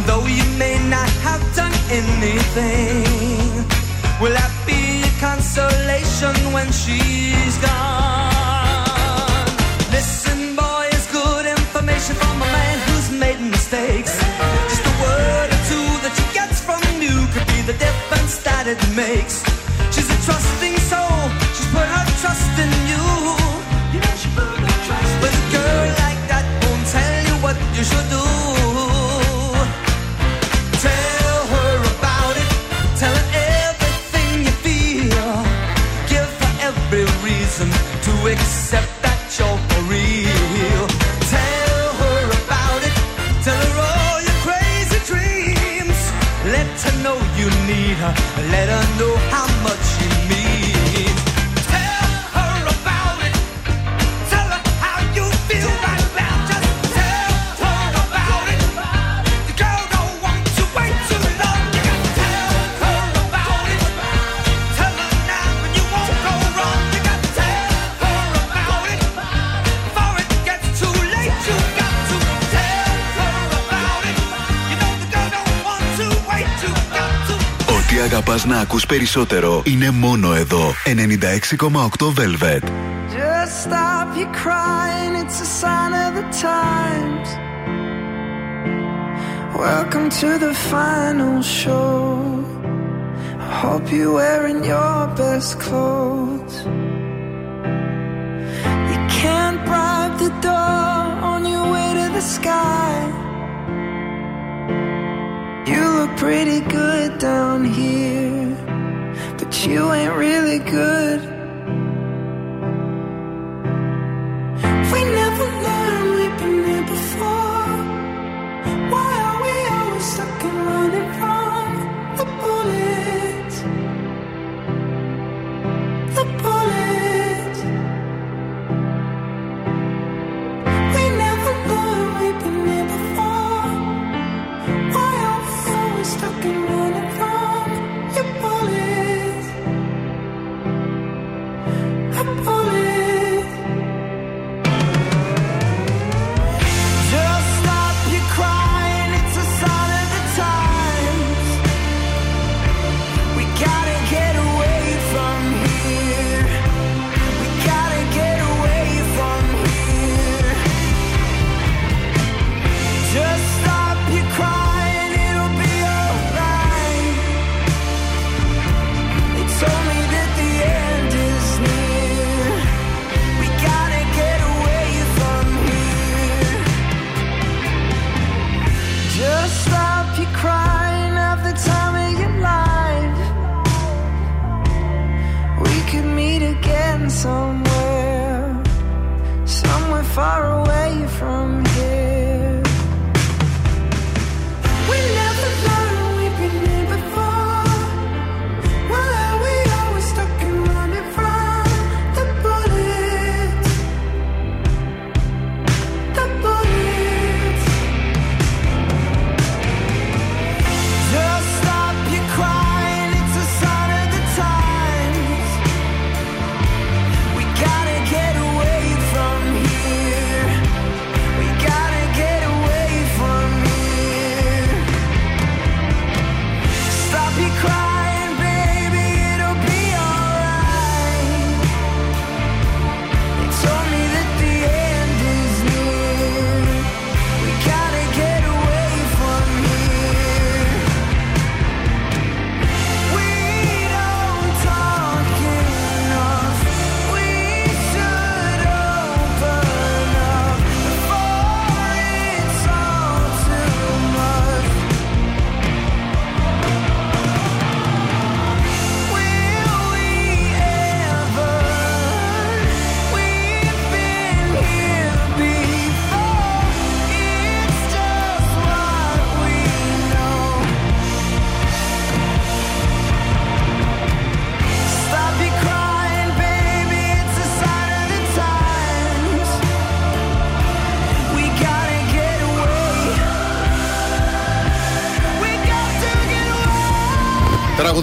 though you may not have done anything, will that be a consolation when she's gone? Listen, boy, it's good information from a man who's made mistakes. Just a word or two that she gets from you could be the difference that it makes. She's a trusting soul, she's put her trust in you. Know she put her trust But a girl like that won't tell you what you should do. That you're for real. Tell her about it. Tell her all your crazy dreams. Let her know you need her. Let her know να ακούς περισσότερο είναι μόνο εδώ. 96,8 Velvet. Just stop your crying, it's a sign of the times. Welcome to the final show. I hope you're wearing your best clothes. You can't bribe the door on your way to the sky. You look pretty good down here, but you ain't really good.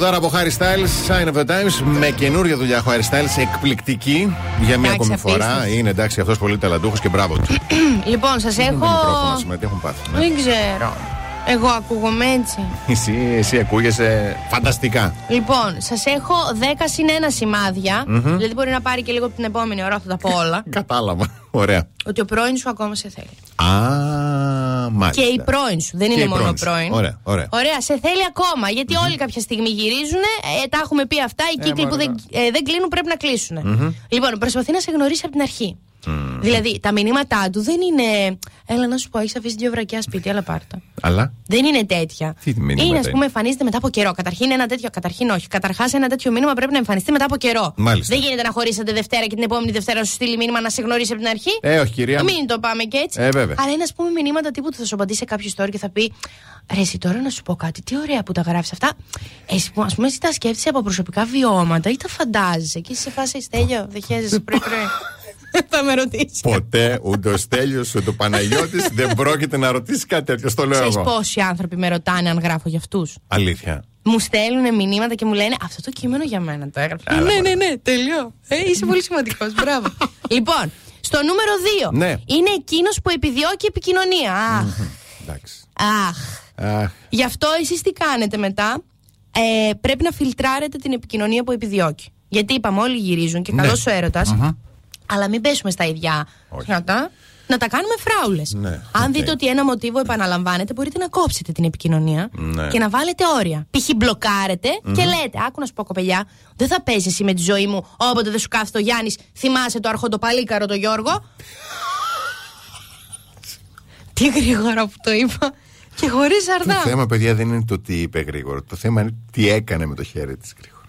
Τραγουδάρα από Harry Styles, Sign of the Times, με καινούργια δουλειά ο Harry Styles, εκπληκτική για μία Εντάξει, ακόμη φορά. απίστευτος. Είναι εντάξει αυτός πολύ ταλαντούχος και μπράβο του. Λοιπόν, σας Δεν είναι έχω. μικρόφωνα σήμερα, τι έχουν πάθει. ναι. Δεν ξέρω. Εγώ ακούγομαι έτσι. Εσύ, εσύ ακούγεσαι φανταστικά. Λοιπόν, σας έχω 10 συν 1 σημάδια. Μμμ. Δηλαδή μπορεί να πάρει και λίγο την επόμενη ώρα, θα τα πω όλα. Κατάλαβα. Ωραία. ότι ο πρώην σου ακόμα σε θέλει. Α, μάλιστα. Και η πρώην σου. Δεν Και είναι η μόνο πρώην σου. πρώην. Ωραία, ωραία. Ωραία, σε θέλει ακόμα. Γιατί όλοι κάποια στιγμή γυρίζουν. Ε, τα έχουμε πει αυτά. Οι Ε, κύκλοι που μωρέ, δεν, ε, δεν κλείνουν πρέπει να κλείσουν. Μμμ. Λοιπόν, προσπαθεί να σε γνωρίσει από την αρχή. Δηλαδή, τα μηνύματά του δεν είναι. Έλα να σου πω, έχεις αφήσει δύο βρακιά σπίτι, αλλά πάρτα. Αλλά; Δεν είναι τέτοια. Τι μηνύματα είναι, ας είναι; πούμε, εμφανίζεται μετά από καιρό. Καταρχήν ένα τέτοιο, καταρχήν όχι. Καταρχάς, ένα τέτοιο μήνυμα πρέπει να εμφανιστεί μετά από καιρό. Μάλιστα. Δεν γίνεται να χωρίσετε Δευτέρα και την επόμενη Δευτέρα να σου στείλει μήνυμα να σε γνωρίσει από την αρχή. Ε, όχι, κυρία. Μην το πάμε και έτσι. Ε, βέβαια. Αλλά είναι, ας πούμε, μηνύματα τύπου που θα σου απαντήσει σε κάποιο story και θα πει Ρε, εσύ τώρα να σου πω κάτι, τι ωραία που τα γράφεις αυτά. Εσύ, που, ας πούμε, εσύ τα σκέφτεσαι από προσωπικά βιώματα ή τα φαντάζεσαι. Και είσαι σε φάση στέλιο, δεν χαίρεσαι πρωί-πρωί. θα με ρωτήσεις. Ποτέ ούτε ο Στέλιο ούτε ο Παναγιώτης δεν πρόκειται να ρωτήσεις κάτι τέτοιο. Στο λέω Ξέρεις εγώ. πόσοι άνθρωποι με ρωτάνε αν γράφω για αυτούς; Αλήθεια. Μου στέλνουν μηνύματα και μου λένε Αυτό το κείμενο για μένα το έγραψε. Άρα, ναι, μωρέ. ναι, ναι, τελειώ. Ε, είσαι πολύ σημαντικός. Μπράβο. λοιπόν, στο νούμερο 2 Ναι. είναι εκείνος που επιδιώκει επικοινωνία. Αχ. Εντάξει. Αχ. Αχ, Γι' αυτό εσείς τι κάνετε μετά; Ε, πρέπει να φιλτράρετε την επικοινωνία που επιδιώκει. Γιατί είπαμε, όλοι γυρίζουν και Ναι. καλός ο έρωτας. Μμμ. Αλλά μην πέσουμε στα ίδια πιάτα. Να τα κάνουμε φράουλες. Ναι, Αν οκ. δείτε ότι ένα μοτίβο επαναλαμβάνεται, μπορείτε να κόψετε την επικοινωνία Ναι. και να βάλετε όρια. Π.χ. μπλοκάρετε και λέτε: Άκου να σου πω, κοπελιά, δεν θα παίζει εσύ με τη ζωή μου όποτε δεν σου κάθεται ο Γιάννης. Θυμάσαι το αρχοντοπαλίκαρο το Γιώργο. Τι γρήγορα που το είπα. Και χωρίς Το αρδά. θέμα, παιδιά, δεν είναι το τι είπε γρήγορα. Το θέμα είναι τι έκανε με το χέρι της γρήγορα.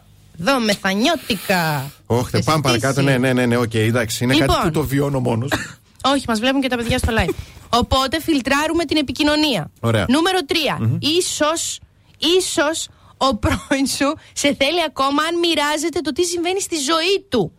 Εδώ μεθανιώτικα. Όχι, θα πάμε παρακάτω. Ναι, ναι, ναι, ναι, οκ, εντάξει. Είναι Λοιπόν. κάτι που το βιώνω μόνος. Όχι, μας βλέπουν και τα παιδιά στο live. Οπότε φιλτράρουμε την επικοινωνία. Ωραία. Νούμερο 3. Ίσως, ίσως ο πρώην σου σε θέλει ακόμα αν μοιράζεται το τι συμβαίνει στη ζωή του.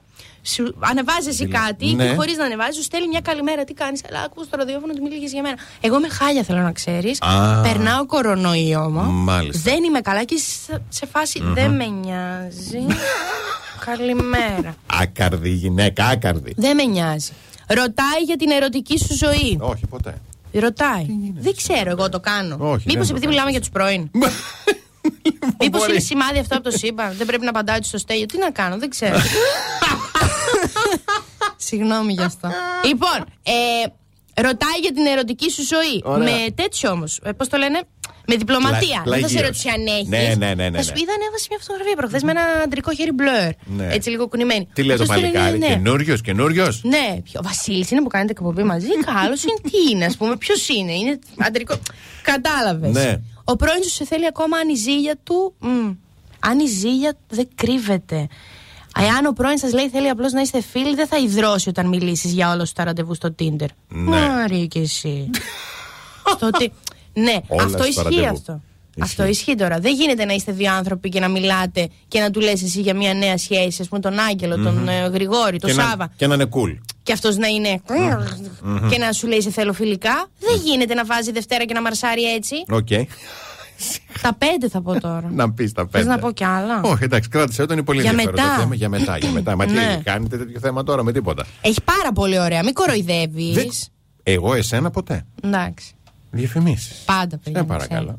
Σου ανεβάζεις εσύ κάτι Ναι. και χωρίς να ανεβάζεις, σου στέλνει μια καλημέρα. Τι κάνεις, αλλά άκου στο ραδιόφωνο ότι μιλήγε για μένα. Εγώ με χάλια θέλω να ξέρεις. Α. Περνάω κορονοϊό μου. Μάλιστα. Δεν είμαι καλά και σε, σε φαση Δεν με νοιάζει. Καλημέρα. Άκαρδη γυναίκα, άκαρδη. Δεν με νοιάζει. Ρωτάει για την ερωτική σου ζωή. Όχι, ποτέ. Ρωτάει. Δεν ξέρω, εγώ το κάνω. Όχι, Μήπως δεν το επειδή κάνεις. μιλάμε για τους πρώην. Μήπως μπορεί. είναι σημάδι αυτό από το σύμπαν. Δεν πρέπει να απαντάω έτσι στο στέλιο. Τι να κάνω, δεν ξέρω. Συγγνώμη γι' αυτό. λοιπόν, ε, ρωτάει για την ερωτική σου ζωή. Ωραία. Με τέτοιο όμως. Ε, Πώς το λένε, με διπλωματία. Πλα- Δεν θα σε πλαγίως. ρωτήσει αν έχεις. Ναι, ναι, ναι, ναι, Θα σου ναι. πει, είδα ανέβασε μια φωτογραφία προχθές με ένα αντρικό χέρι μπλερ. Ναι. Έτσι λίγο κουνημένη. Τι λέει το Αυτός του λένε, παλικάρι, ναι, ναι. καινούριος, καινούριος; Ναι, ποιο- ο Βασίλης είναι που κάνετε εκπομπή μαζί. Καλός είναι, τι είναι, ας πούμε, ποιος είναι, είναι αντρικό. Κατάλαβες. Ναι. Ο πρώην σου σε θέλει ακόμα αν η ζήλια του. μ, αν η ζήλια δεν κρύβεται. Εάν ο πρώην σας λέει θέλει απλώς να είστε φίλοι, δεν θα υδρώσει όταν μιλήσεις για όλα σου τα ραντεβού στο Tinder. Ναι. Μάρι και εσύ. Στο ότι- Ναι, Όλα αυτό στα ισχύει ραντεβού. αυτό. Αυτό ισχύει τώρα. Δεν γίνεται να είστε δύο άνθρωποι και να μιλάτε και να του λες εσύ για μια νέα σχέση, ας πούμε, τον Άγγελο, τον ε, Γρηγόρη, τον Και να, Σάβα και να είναι cool. Και αυτός να είναι. και να σου λέει σε θέλω φιλικά. Δεν γίνεται να βάζει Δευτέρα και να μαρσάρει έτσι. Οκ. Τα πέντε θα πω τώρα. Να πεις τα Θες πέντε. να πω κι άλλα; Όχι, εντάξει, κράτησε όταν είναι πολύ Για ενδιαφέρον μετά. το θέμα. Για μετά, για μετά. Μα τι Ναι. κάνετε τέτοιο θέμα τώρα με τίποτα. Έχει πάρα πολύ ωραία. Μην κοροϊδεύεις. Δεν- Εγώ, εσένα ποτέ. Εντάξει. Διαφημίσεις. Πάντα Σε πήγαινε. παρακαλώ.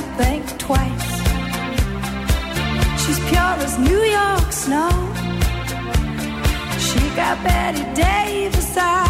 To think twice. She's pure as New York snow. She got Betty Davis eyes.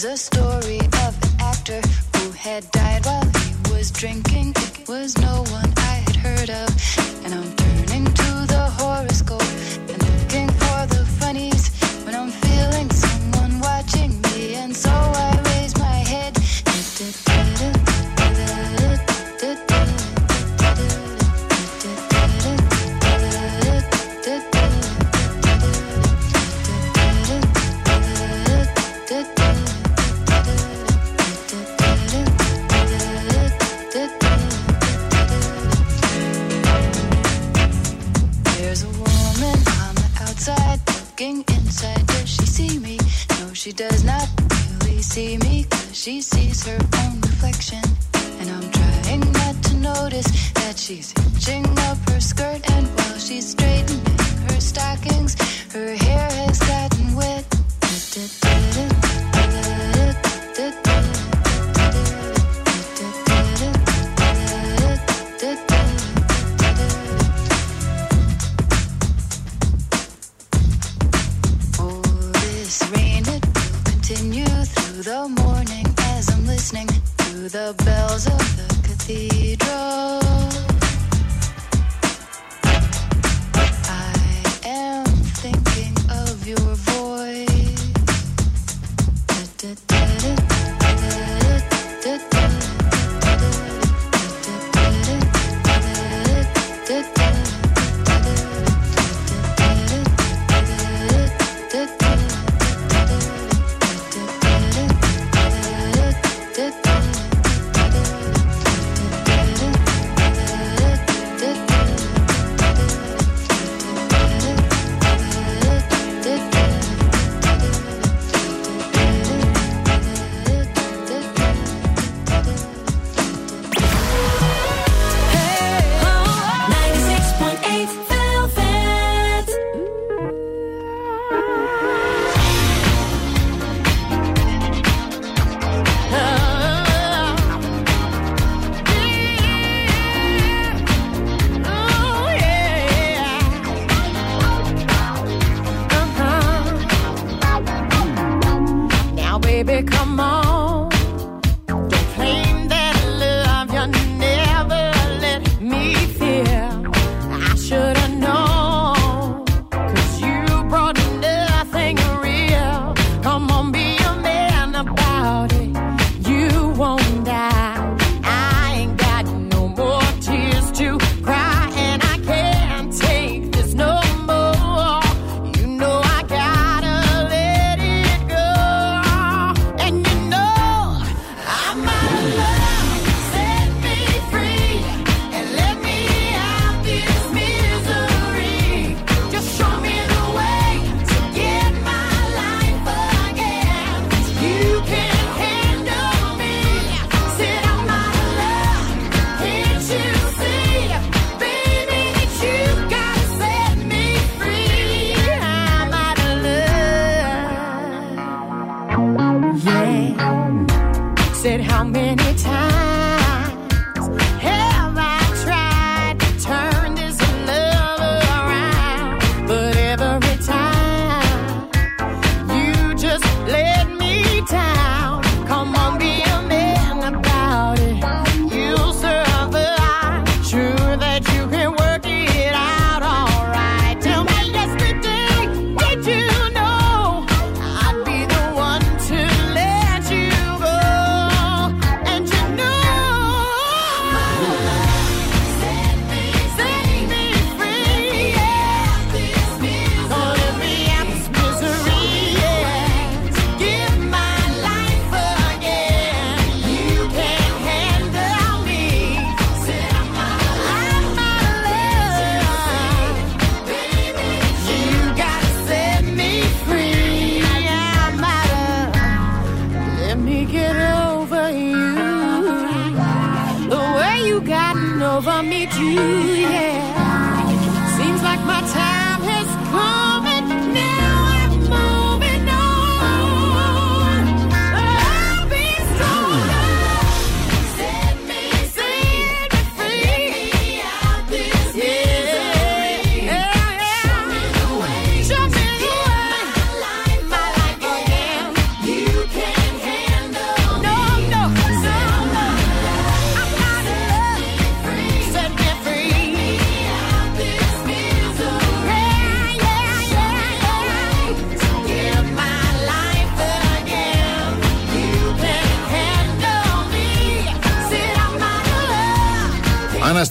There's a story of an actor who had died while he was drinking. It was no one I had heard of.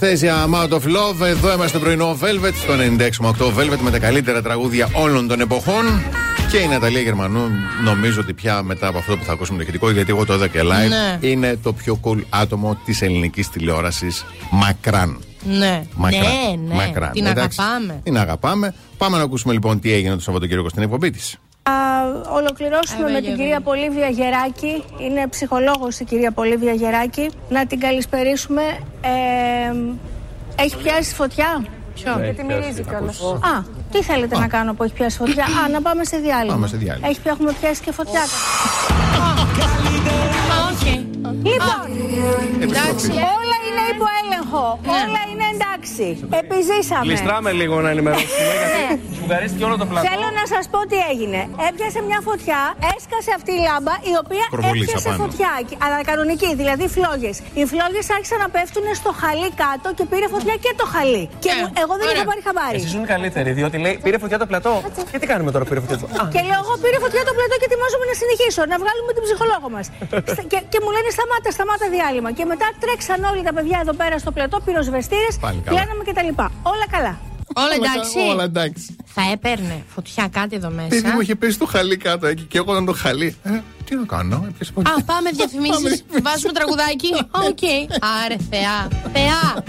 Anastasia Amount of Love. Εδώ είμαστε πρωινό Velvet στο 96,8 Velvet με τα καλύτερα τραγούδια όλων των εποχών. Και η Ναταλία Γερμανού, νομίζω ότι πια μετά από αυτό που θα ακούσουμε το ηχητικό, γιατί εγώ το έδω και live, ναι. είναι το πιο cool άτομο της ελληνικής τηλεόρασης μακράν. Ναι. Μακράν. Ναι, ναι. Μακράν. Την αγαπάμε. Την αγαπάμε. Πάμε να ακούσουμε λοιπόν τι έγινε το Σαββατοκύριακο στην εκπομπή της. Θα ολοκληρώσουμε Εύα, με την Γεωργία. κυρία Πολύβια Γεράκη. Είναι ψυχολόγος η κυρία Πολύβια Γεράκη. Να την καλησπερίσουμε. Ε, έχει πιάσει φωτιά; Ποιο; Ναι, Γιατί έχει πιάσει, μυρίζει θα κιόλας. ακούσεις. Α, τι θέλετε να κάνω που έχει πιάσει φωτιά; Α, να πάμε σε διάλειμμα. Πάμε σε διάλειμμα. Έχει πια, έχουμε πιάσει και φωτιά. Α, οκ. Λοιπόν, Εντάξει. όλα είναι υπό έλεγχο. Όλα είναι εντάξει. Επιζήσαμε. Γλιστράμε λίγο να ενημερώσουμε γιατί σφουγγαρίστηκε όλο το πλατό. Θέλω να σας πω τι έγινε. Έπιασε μια φωτιά, έσκασε αυτή η λάμπα η οποία Προβολής έπιασε απάνω. φωτιά. Αλλά κανονική, δηλαδή φλόγες. Οι φλόγες άρχισαν να πέφτουν στο χαλί κάτω και πήρε φωτιά και το χαλί. Και Ε, μου- εγώ δεν είχα ωραία. πάρει χαμπάρι. Εσείς είναι καλύτεροι, διότι λέει πήρε φωτιά το πλατό. Και τι κάνουμε τώρα που πήρε φωτιά το Α, Και λέω: Εγώ πήρε φωτιά το πλατό και ετοιμάζομαι να συνεχίσω, να βγάλουμε την ψυχολόγο μας. και, και μου λένε: Σταμάτα, σταμάτα διάλειμμα. Και μετά τρέξαν όλοι τα παιδιά εδώ πέρα στο πλατό, πυροσβεστήρες, Πάλι καλά. πλέναμε κτλ. Όλα καλά. Όλα εντάξει. Όλα εντάξει. Θα έπαιρνε φωτιά κάτι εδώ Παιδί μέσα. μου είχε πέσει το χαλί κάτω εκεί και εγώ ήταν το χαλί. Ε, τι να κάνω, έπιασε φωτιά. Α, πάμε διαφημίσεις. Βάζουμε τραγουδάκι. Οκ. Άρε, θεά. Θεά.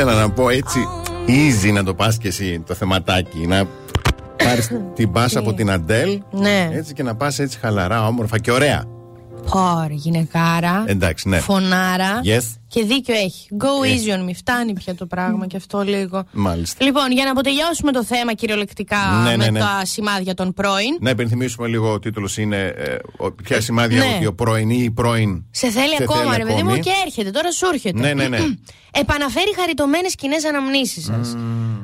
Ήθελα να πω έτσι easy να το πας και εσύ το θεματάκι. Να πάρεις την πάσα από την Αντέλ. Ναι. Έτσι και να πας έτσι χαλαρά, όμορφα και ωραία. Πόρ, γυναικάρα. Εντάξει, ναι. Φωνάρα. Yes. Και δίκιο έχει. Go Yes. easy on me. Φτάνει πια το πράγμα και αυτό λίγο. Μάλιστα. Λοιπόν, για να αποτελειώσουμε το θέμα κυριολεκτικά Ναι, ναι, με ναι. τα σημάδια των πρώην. Να υπενθυμίσουμε λίγο ο τίτλος είναι ε, ο- ποια σημάδια Ναι. ότι ο πρώην ή η πρώην. Σε θέλει σε ακόμα, ρε παιδί μου, ακόμη. και έρχεται. Τώρα σου έρχεται. Ναι, ναι, ναι. Επαναφέρει χαριτωμένες κοινές αναμνήσεις σας.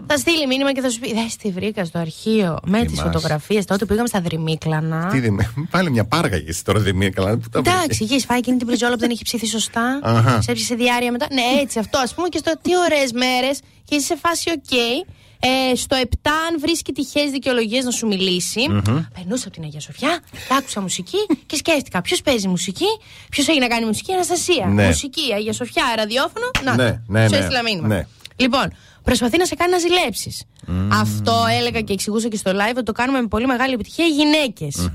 Θα στείλει μήνυμα και θα σου πει: Δες τι βρήκα στο αρχείο με τις Θυμάσαι. φωτογραφίες τότε που πήγαμε στα Δρυμίκλανα. Τι δεν Πάλι μια πάργα και εσύ τώρα δεν μία καλά. Πού τα βρήκες; Εντάξει, είχε φάει εκείνη την πριζόλα που δεν είχε ψηθεί σωστά. Αχα. Σε έπιασε διάρροια μετά. Ναι, έτσι αυτό. Α πούμε και στο τι ωραίες μέρες και είσαι σε φάση οκ. Ε, στο 7, αν βρίσκει τυχαίες δικαιολογίες να σου μιλήσει, Μμμ. περνούσα από την Αγία Σοφία, άκουσα μουσική και σκέφτηκα ποιος παίζει μουσική, ποιος έχει να κάνει μουσική, Αναστασία. Ναι. Μουσική, Αγία Σοφιά, ραδιόφωνο. Να, Ναι, ναι, σου ναι. έστειλα μήνυμα. Ναι. Λοιπόν, προσπαθεί να σε κάνει να ζηλέψεις. Αυτό έλεγα και εξηγούσα και στο live ότι το κάνουμε με πολύ μεγάλη επιτυχία οι γυναίκες.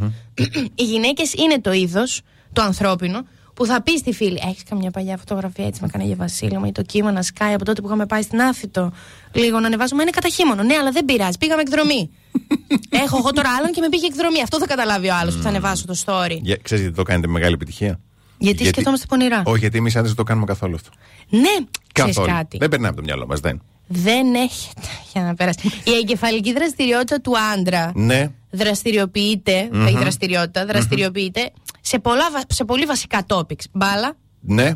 οι γυναίκες είναι το είδος, το ανθρώπινο, που θα πει στη φίλη: Έχεις καμιά παλιά φωτογραφία έτσι με κανένα για Βασίλεμα ή το κύμα να σκάει από τότε που είχαμε πάει στην Άφητο. Λίγο να ανεβάζουμε. Είναι καταχύμωνο. Ναι, αλλά δεν πειράζει. Πήγαμε εκδρομή. Έχω εγώ τώρα άλλον και με πήγε εκδρομή. Αυτό θα καταλάβει ο άλλος που θα ανεβάσω το story. Για, ξέρεις γιατί το κάνετε με μεγάλη επιτυχία; Γιατί, σκεφτόμαστε πονηρά. Όχι, γιατί εμείς άντρες δεν το κάνουμε καθόλου αυτό. Ναι, ξέρεις Καθόλου. κάτι. Δεν περνάει από το μυαλό μας, δεν. Δεν έχετε. Για να περάσει. Η εγκεφαλική δραστηριότητα του άντρα Ναι. δραστηριοποιείται, Μμμ. η δραστηριότητα δραστηριοποιείται σε, πολλά, βα- σε πολύ βασικά topics. Μπάλα, Ναι.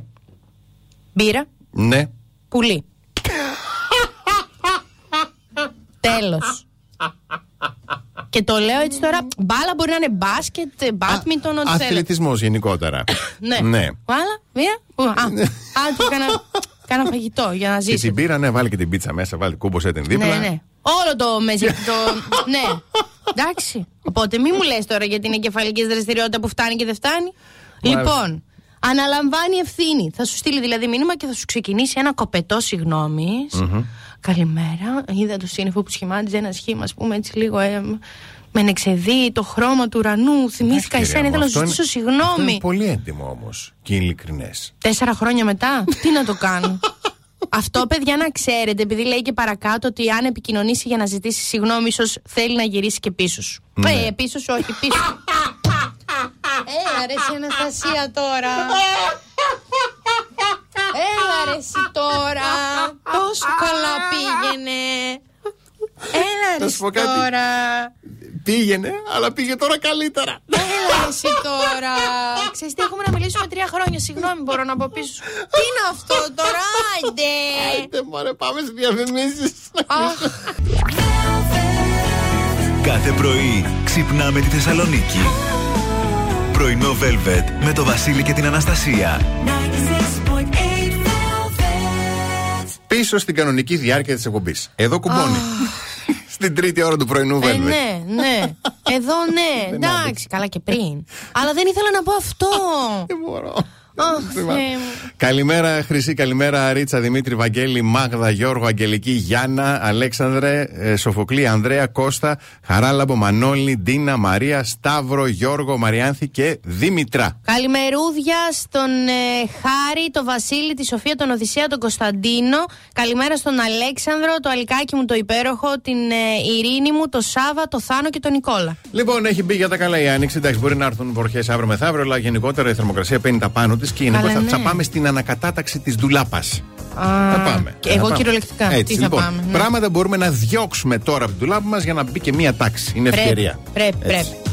μπύρα, Ναι. πουλί. Τέλος. Και το λέω έτσι τώρα, μπάλα μπορεί να είναι μπάσκετ, μπάτμιντον, ό,τι θέλετε. Αθλητισμός γενικότερα. Ναι. ναι. Μπάλα, μπύρα, πού, α, α, του κάνα, κάνα φαγητό για να Και ζήσεις. την πήρα, ναι, βάλει και την πίτσα μέσα, βάλει κούμποσέ την δίπλα. Ναι, ναι. Όλο το μεζι. το... ναι. Εντάξει. Οπότε μη μου λες τώρα για την εγκεφαλική δραστηριότητα που φτάνει και δεν φτάνει. Μάλιστα. Λοιπόν, αναλαμβάνει ευθύνη. Θα σου στείλει δηλαδή μήνυμα και θα σου ξεκινήσει ένα κοπετό συγγνώμης. Καλημέρα. Είδα το σύννεφο που σχημάτιζε ένα σχήμα, ας πούμε, έτσι λίγο. Ε, με ενεξεδεί το χρώμα του ουρανού. Θυμήθηκα Κυρία εσένα, μου, ήθελα να σου αυτό ζητήσω είναι- αυτό συγγνώμη. Είναι πολύ έντιμο όμως και ειλικρινές. Τέσσερα χρόνια μετά, τι να το κάνω; Αυτό, παιδιά, να ξέρετε, επειδή λέει και παρακάτω ότι αν επικοινωνήσει για να ζητήσει συγγνώμη, ίσως θέλει να γυρίσει και πίσω σου. Ναι. Ε, πίσω σου, όχι, πίσω. Έλα ρε εσύ Αναστασία τώρα. Έλα ρε εσύ τώρα. Τόσο καλά πήγαινε. Έλα ρε Θα σου εσύ πω κάτι. τώρα. Πήγαινε, αλλά πήγε τώρα καλύτερα. Έλα ρε εσύ τώρα. Ξέρεις τι, έχουμε να μιλήσουμε τρία χρόνια. Συγγνώμη, μπορώ να πω πίσω. σου. Τι είναι αυτό τώρα, άντε. Άντε, μωρέ, πάμε στις διαφημίσεις. Αχ. Κάθε πρωί ξυπνάμε τη Θεσσαλονίκη. Πρωινό Velvet με το Βασίλη και την Αναστασία. Πίσω στην κανονική διάρκεια της εκπομπής. Εδώ κουμπώνει. στην τρίτη ώρα του πρωινού Ε, Velvet. ναι, ναι. Εδώ ναι. Δεν Εντάξει, καλά και πριν. Αλλά δεν ήθελα να πω αυτό. Δεν μπορώ. Αχ, Θεέ μου. Καλημέρα Χρυσή, καλημέρα Ρίτσα, Δημήτρη, Βαγγέλη, Μάγδα, Γιώργο, Αγγελική, Γιάννα, Αλέξανδρε, ε, Σοφοκλή, Ανδρέα, Κώστα, Χαράλαμπο, Μανώλη, Ντίνα, Μαρία, Σταύρο, Γιώργο, Μαριάνθη και Δήμητρα. Καλημερούδια στον ε, Χάρη, τον Βασίλη, τη Σοφία, τον Οδυσσέα, τον Κωνσταντίνο. Καλημέρα στον Αλέξανδρο, το Αλικάκι μου το υπέροχο, την ε, Ειρήνη μου, το Σάβα, το Θάνο και τον Νικόλα. Λοιπόν, έχει μπει για τα καλά η άνοιξη. Εντάξει, μπορεί να έρθουν βροχές αύριο μεθαύριο, αλλά γενικότερα η θερμοκρασία παίρνει τα πάνω της και είναι Καλά, θα, ναι. θα πάμε στην ανακατάταξη της ντουλάπας. Α, Θα πάμε. Και Θα εγώ πάμε. κυριολεκτικά. Έτσι, Τι θα λοιπόν, πάμε. ναι. Πράγματα μπορούμε να διώξουμε τώρα από την ντουλάπα μας για να μπει και μία τάξη. Είναι ευκαιρία. Πρέπει, πρέπει, Έτσι. πρέπει.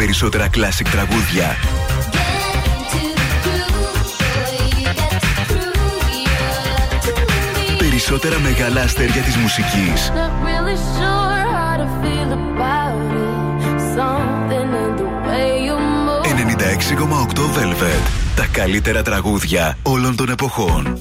περισσότερα classic τραγούδια. Περισσότερα μεγάλα αστέρια της μουσικής. Really sure 96,8 Velvet. Τα καλύτερα τραγούδια όλων των εποχών.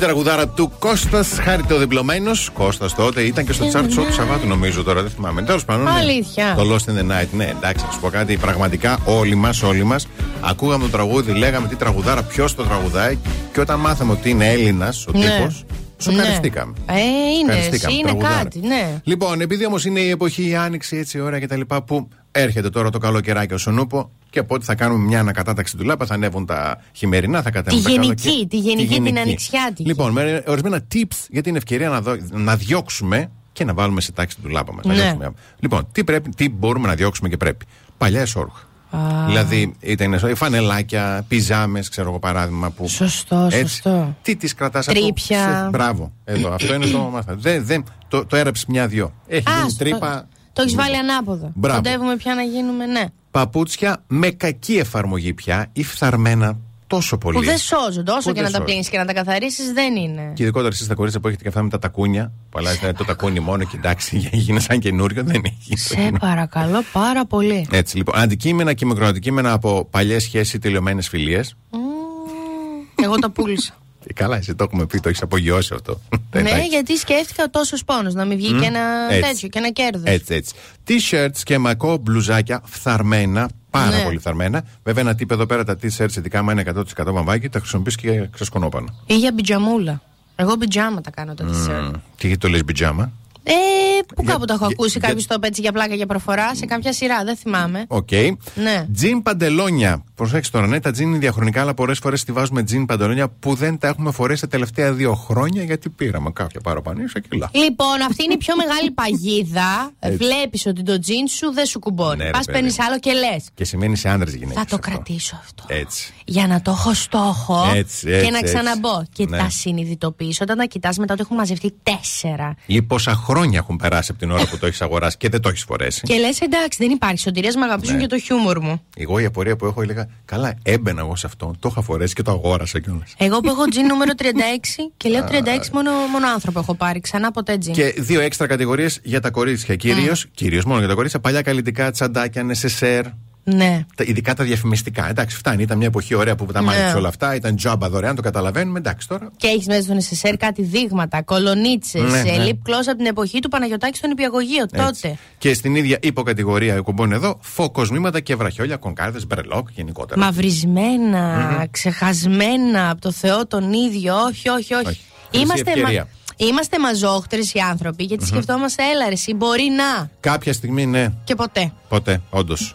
Τραγουδάρα του Κώστας Χαριτοδιπλωμένο. Κώστας τότε ήταν και στο τσάρτσο του Σαββάτου, νομίζω τώρα, δεν θυμάμαι. Τέλος πάντων. ναι. Αλήθεια. Το Lost in the Night. Ναι, εντάξει, να σου πω κάτι. Πραγματικά όλοι μας, όλοι μας, ακούγαμε το τραγούδι, λέγαμε τι τραγουδάρα, ποιος το τραγουδάει. Και όταν μάθαμε ότι είναι Έλληνας ο Ναι. τύπος, σοκαριστήκαμε. Ε, είναι, Ευχαριστήκαμε, εσύ, είναι τραγουδάρα. κάτι, ναι. Λοιπόν, επειδή όμως είναι η εποχή, η άνοιξη, έτσι ωραία και τα λοιπά, που έρχεται τώρα το καλοκαιράκι ο Σονούπο και από ό,τι θα κάνουμε μια ανακατάταξη του λάπα, θα ανέβουν τα χειμερινά, θα κατέβουν Τη τα γενική, καλοκαίρι. τη γενική, την ανοιξιάτικη. Λοιπόν, με ορισμένα tips για την ευκαιρία να, δω, να διώξουμε και να βάλουμε σε τάξη του λάπα μας. Ναι. Λοιπόν, τι, πρέπει, τι μπορούμε να διώξουμε και πρέπει. Παλιά εσόρουχα. Α. Δηλαδή, ήταν εσόρουχα, φανελάκια, πιζάμες, ξέρω εγώ παράδειγμα. Που, Σωστό, σωστό. Τι τις κρατάς Τρύπια. Μπράβο. Εδώ, αυτό είναι το μάθημα. Δεν, δεν, το, το έραψε μια-δυο. Έχει γίνει Άστο, τρύπα. Το έχεις βάλει ανάποδο. Μπράβο. Κοντεύουμε πια να γίνουμε, ναι. Παπούτσια με κακή εφαρμογή πια ή φθαρμένα τόσο πολύ. Που δεν σώζονται. Όσο Που και δεν να τα σώζονται. πλύνεις και να τα καθαρίσει, δεν είναι. Και ειδικότερα εσείς τα κορίτσια που έχετε και αυτά με τα τακούνια. Που αλλάζετε το τακούνι μόνο και εντάξει, γίνει σαν καινούριο, δεν έχει. Σε παρακαλώ πάρα πολύ. Έτσι λοιπόν. Αντικείμενα και μικροαντικείμενα από παλιές σχέσεις ή τελειωμένε φιλίε. Εγώ τα πούλησα. Καλά, εσύ το έχουμε πει, το έχεις απογειώσει αυτό. ναι, Εντάξει. γιατί σκέφτηκα τόσο πόνο να μην βγει και ένα Έτσι. τέτοιο και ένα κέρδος. Έτσι, έτσι. T-shirts και μακό μπλουζάκια φθαρμένα, πάρα Ναι. πολύ φθαρμένα. Βέβαια, ένα τύπο εδώ πέρα τα t-shirts, ειδικά άμα είναι 100% βαμβάκι, τα χρησιμοποιείς και ξεσκονόπανα. Ή για πιτζαμούλα. Εγώ πιτζάμα τα κάνω τα t-shirt. Και γιατί το λες πιτζάμα. Ε, που Για- κάπου το έχω για- ακούσει για- κάποιος το είπε έτσι για πλάκα για προφορά σε κάποια σειρά, δεν θυμάμαι. Οκ. Ναι. Τζιν παντελόνια. Προσέξτε τώρα, ναι, τα τζιν είναι διαχρονικά, αλλά πολλές φορές τη βάζουμε τζιν παντελόνια που δεν τα έχουμε φορέσει τα τελευταία δύο χρόνια γιατί πήραμε κάποια παραπάνω κιλά. Λοιπόν, αυτή είναι η πιο μεγάλη παγίδα. Έτσι. Βλέπεις ότι το τζιν σου δεν σου κουμπώνει. Ναι, ρε Πας παιδί. παίρνεις άλλο και λες. Και σημαίνει σε άντρε γυναίκες. Θα το κρατήσω αυτό. Έτσι. Για να το έχω στόχο Έτσι, και έτσι, να έτσι. ξαναμπω. Και Ναι. τα συνειδητοποιήσω όταν τα κοιτάς μετά ότι έχουν μαζευτεί τέσσερα. Ή πόσα χρόνια έχουν περάσει από την ώρα που το έχεις αγοράσει και δεν το έχεις φορέσει. Και λες, εντάξει, δεν υπάρχει σωτηρία, με αγαπήσουν Ναι. και το χιούμορ μου. Εγώ η απορία που έχω έλεγα, καλά, έμπαινα εγώ σε αυτό. Το είχα φορέσει και το αγόρασα κιόλας. Εγώ που έχω τζιν νούμερο 36 και λέω 36 μόνο, μόνο άνθρωπο έχω πάρει. Ξανά ποτέ τζιν. Και δύο έξτρα κατηγορίες για τα κορίτσια. Κυρίως, κυρίως μόνο για τα κορίτσια, παλιά καλλιτικά, τσαντάκια, νεσεσέρ. Ναι. Τα, ειδικά τα διαφημιστικά. Εντάξει, φτάνει. Ήταν μια εποχή ωραία που τα Ναι. μάθει όλα αυτά. Ήταν τζάμπα δωρεάν, το καταλαβαίνουμε. Εντάξει τώρα. Και έχεις μέσα στον SSR κάτι δείγματα, κολονίτσες, Ναι, ναι. lip gloss από την εποχή του Παναγιωτάκη στον Υπηαγωγείο. Έτσι. Τότε. Και στην ίδια υποκατηγορία εκπομπών εδώ, φωκοσμήματα και βραχιόλια, κονκάρδε, μπρελόκ γενικότερα. Μαυρισμένα, ξεχασμένα από το Θεό τον ίδιο. Όχι, όχι, όχι. Όχι. Χρυσή Είμαστε, ευκαιρία. είμαστε μαζόχτερε οι άνθρωποι γιατί σκεφτόμαστε, έλα ρε, εσύ μπορεί να. Κάποια στιγμή, ναι, Και ποτέ. ποτέ, όντως.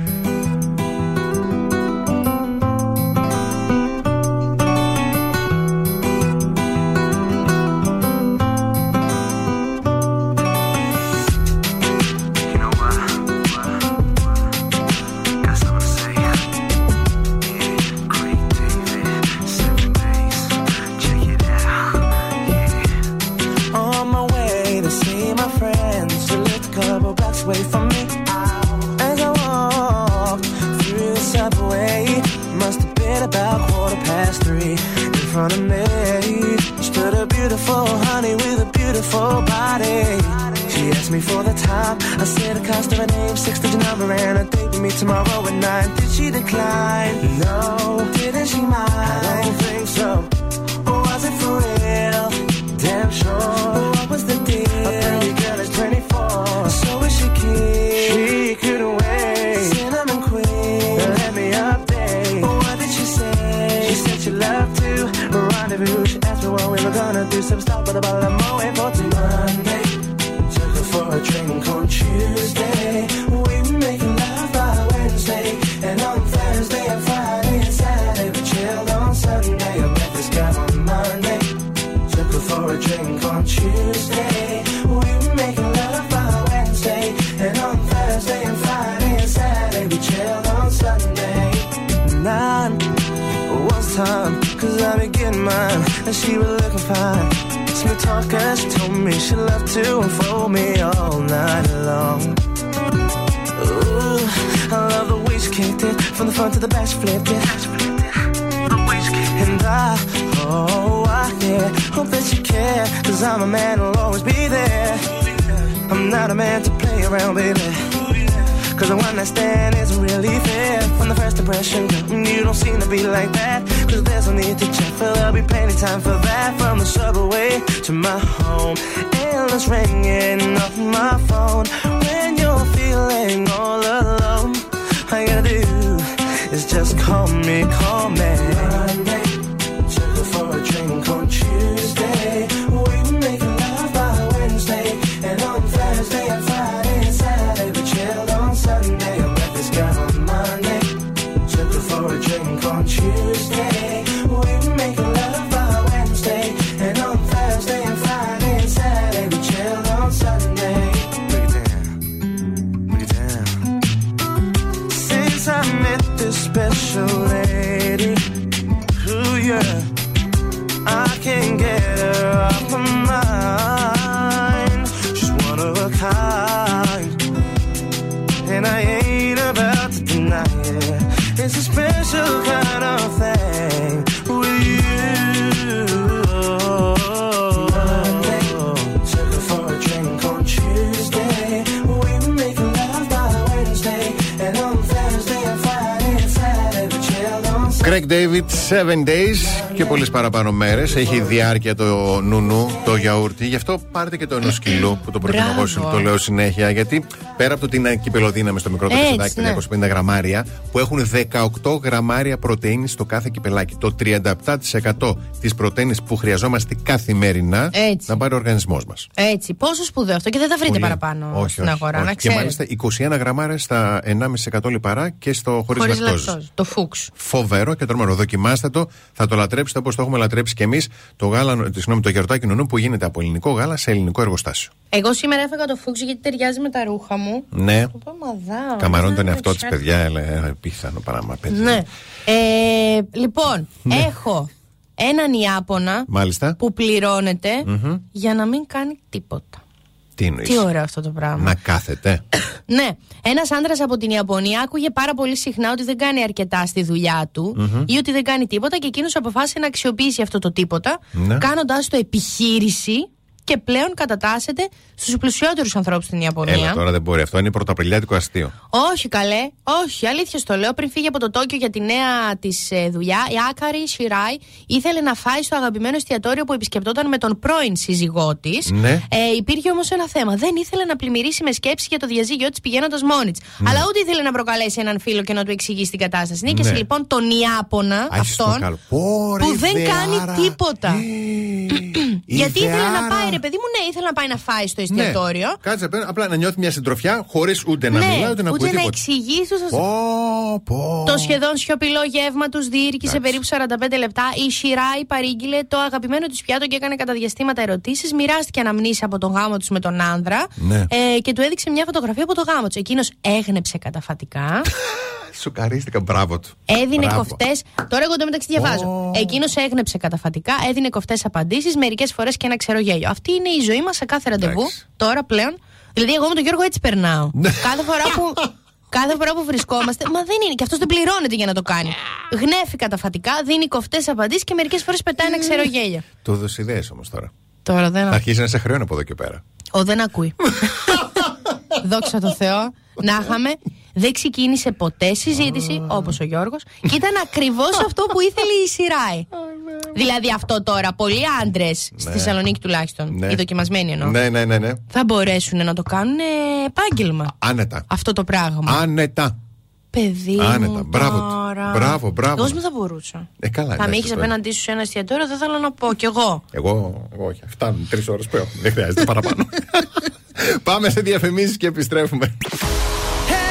Πολλέ παραπάνω μέρες. Έχει διάρκεια το νουνού, το γιαούρτι. Γι' αυτό πάρτε και το ενό κιλού που το προτείνω εγώ, Μπράβο. το λέω συνέχεια. Γιατί πέρα από το ότι είναι κυπελοδύναμη στο μικρό Έτσι, πεσεδάκι, ναι. 250 γραμμάρια, που έχουν 18 γραμμάρια πρωτενη στο κάθε κυπελάκι. Το 37% της πρωτενη που χρειαζόμαστε καθημερινά Έτσι. να πάρει ο οργανισμός μας. Έτσι, πόσο σπουδαίο αυτό και δεν θα βρείτε παραπάνω όχι, στην όχι, αγορά. όχι. Να Και ξέρετε. μάλιστα 21 γραμμάρια στα 1,5% λιπαρά και στο χωρίς Χωρίς λακτόζης. λακτόζης. Το φούξ. Φοβερό και τρομερό. Δοκιμάστε το, θα το λατρέψετε όπως το έχουμε λατρέψει και εμείς. Το, γάλα, ε, συγγνώμη, το γερτάκι νουνού που γίνεται από ελληνικό γάλα σε ελληνικό εργοστάσιο. Εγώ σήμερα έφαγα το φούξ γιατί ταιριάζει με τα ρούχα μου. Ναι. Το είπα, μαδάω. Καμαρώνει τον Δεν εαυτό της, ξέρω. παιδιά. Έλα, πίθανο πράγμα, παιδιά. Ναι. Ε, λοιπόν, Ναι. έχω έναν Ιάπωνα Μάλιστα. που πληρώνεται Μμμ. για να μην κάνει τίποτα. Τι εννοείς; Τι ωραίο αυτό το πράγμα. Να κάθεται. Ναι. Ένας άντρας από την Ιαπωνία άκουγε πάρα πολύ συχνά ότι δεν κάνει αρκετά στη δουλειά του Μμμ. ή ότι δεν κάνει τίποτα και εκείνος αποφάσισε να αξιοποιήσει αυτό το τίποτα, Ναι. κάνοντάς το επιχείρηση και πλέον κατατάσσεται στους πλουσιότερους ανθρώπους στην Ιαπωνία. Έλα τώρα δεν μπορεί. Αυτό είναι πρωταπριλιάτικο αστείο. Όχι καλέ, όχι, αλήθεια στο λέω. Πριν φύγει από το Τόκιο για τη νέα της δουλειά, η Άκαρη Σιράι ήθελε να φάει στο αγαπημένο εστιατόριο που επισκεπτόταν με τον πρώην σύζυγό της. Ναι. Ε, υπήρχε όμως ένα θέμα. Δεν ήθελε να πλημμυρίσει με σκέψη για το διαζύγιο της πηγαίνοντας μόνη της. Ναι. Αλλά ούτε ήθελε να προκαλέσει έναν φίλο και να του εξηγήσει την κατάσταση. Νίκησε Ναι. λοιπόν τον Ιάπωνα Α, είσαι στο αυτόν καλό. Πόρε, που δεν ιδεάρα. κάνει τίποτα. Γιατί ήθελε να Ιδεάρα. πάει, ρε παιδί μου, ναι, ήθελε να πάει να φάει στο Ναι. εστιατόριο. Κάτσε πέρα, απλά να νιώθει μια συντροφιά χωρίς ούτε να ναι, μιλάει ούτε να ακούει ούτε να τίποτα. εξηγήσει στους Πω, πω. Το σχεδόν σιωπηλό γεύμα τους διήρκησε περίπου 45 λεπτά. Η Σιράη παρήγγειλε το αγαπημένο της πιάτο και έκανε κατά διαστήματα ερωτήσεις. Μοιράστηκε αναμνήσεις από τον γάμο τους με τον άνδρα. Ναι. Ε, και του έδειξε μια φωτογραφία από το γάμο του. Εκείνος έγνεψε καταφατικά. Σοκαρίστηκα, μπράβο του. Έδινε Μπράβο. κοφτές. Τώρα εγώ το μεταξύ διαβάζω. Εκείνος έγνεψε καταφατικά, έδινε κοφτές απαντήσεις, μερικές φορές και ένα ξερογέλιο. Αυτή είναι η ζωή μας σε κάθε ραντεβού. Τώρα πλέον. Δηλαδή, εγώ με τον Γιώργο έτσι περνάω. κάθε φορά που. Κάθε φορά που βρισκόμαστε, μα δεν είναι. Και αυτός δεν πληρώνεται για να το κάνει. Γνέφει καταφατικά, δίνει κοφτές απαντήσεις και μερικές φορές πετάει ένα ξερογέλιο. Του δώσει ιδέες όμως τώρα. Τώρα δεν, Θα αρχίσει να σε χρεώνει από εδώ και πέρα. ο, δεν ακούει. Δόξα τω Θεώ. Να είχαμε. Δεν ξεκίνησε ποτέ συζήτηση, όπως ο Γιώργος, και ήταν ακριβώς αυτό που ήθελε η Σιράη. δηλαδή αυτό τώρα, πολλοί άντρες, στη Ναι. Θεσσαλονίκη τουλάχιστον, Ναι. οι δοκιμασμένοι εννοώ, Ναι, ναι, ναι, ναι. θα μπορέσουν να το κάνουν επάγγελμα. Άνετα. Αυτό το πράγμα. Άνετα. Παιδί Άνετα. μου Μπράβο. τώρα. Μπράβο, μπράβο. Εγώ δεν θα μπορούσα. Ε, καλά, θα με εντάξει, έχεις τώρα. απέναντί σου σε ένα εστιατόριο, δεν θέλω να πω κι εγώ. Εγώ, εγώ όχι. Φτάνουν τρεις ώρες που έχουμε. Δεν χρειάζεται παραπάνω. Πάμε σε διαφημίσεις και επιστρέφουμε. The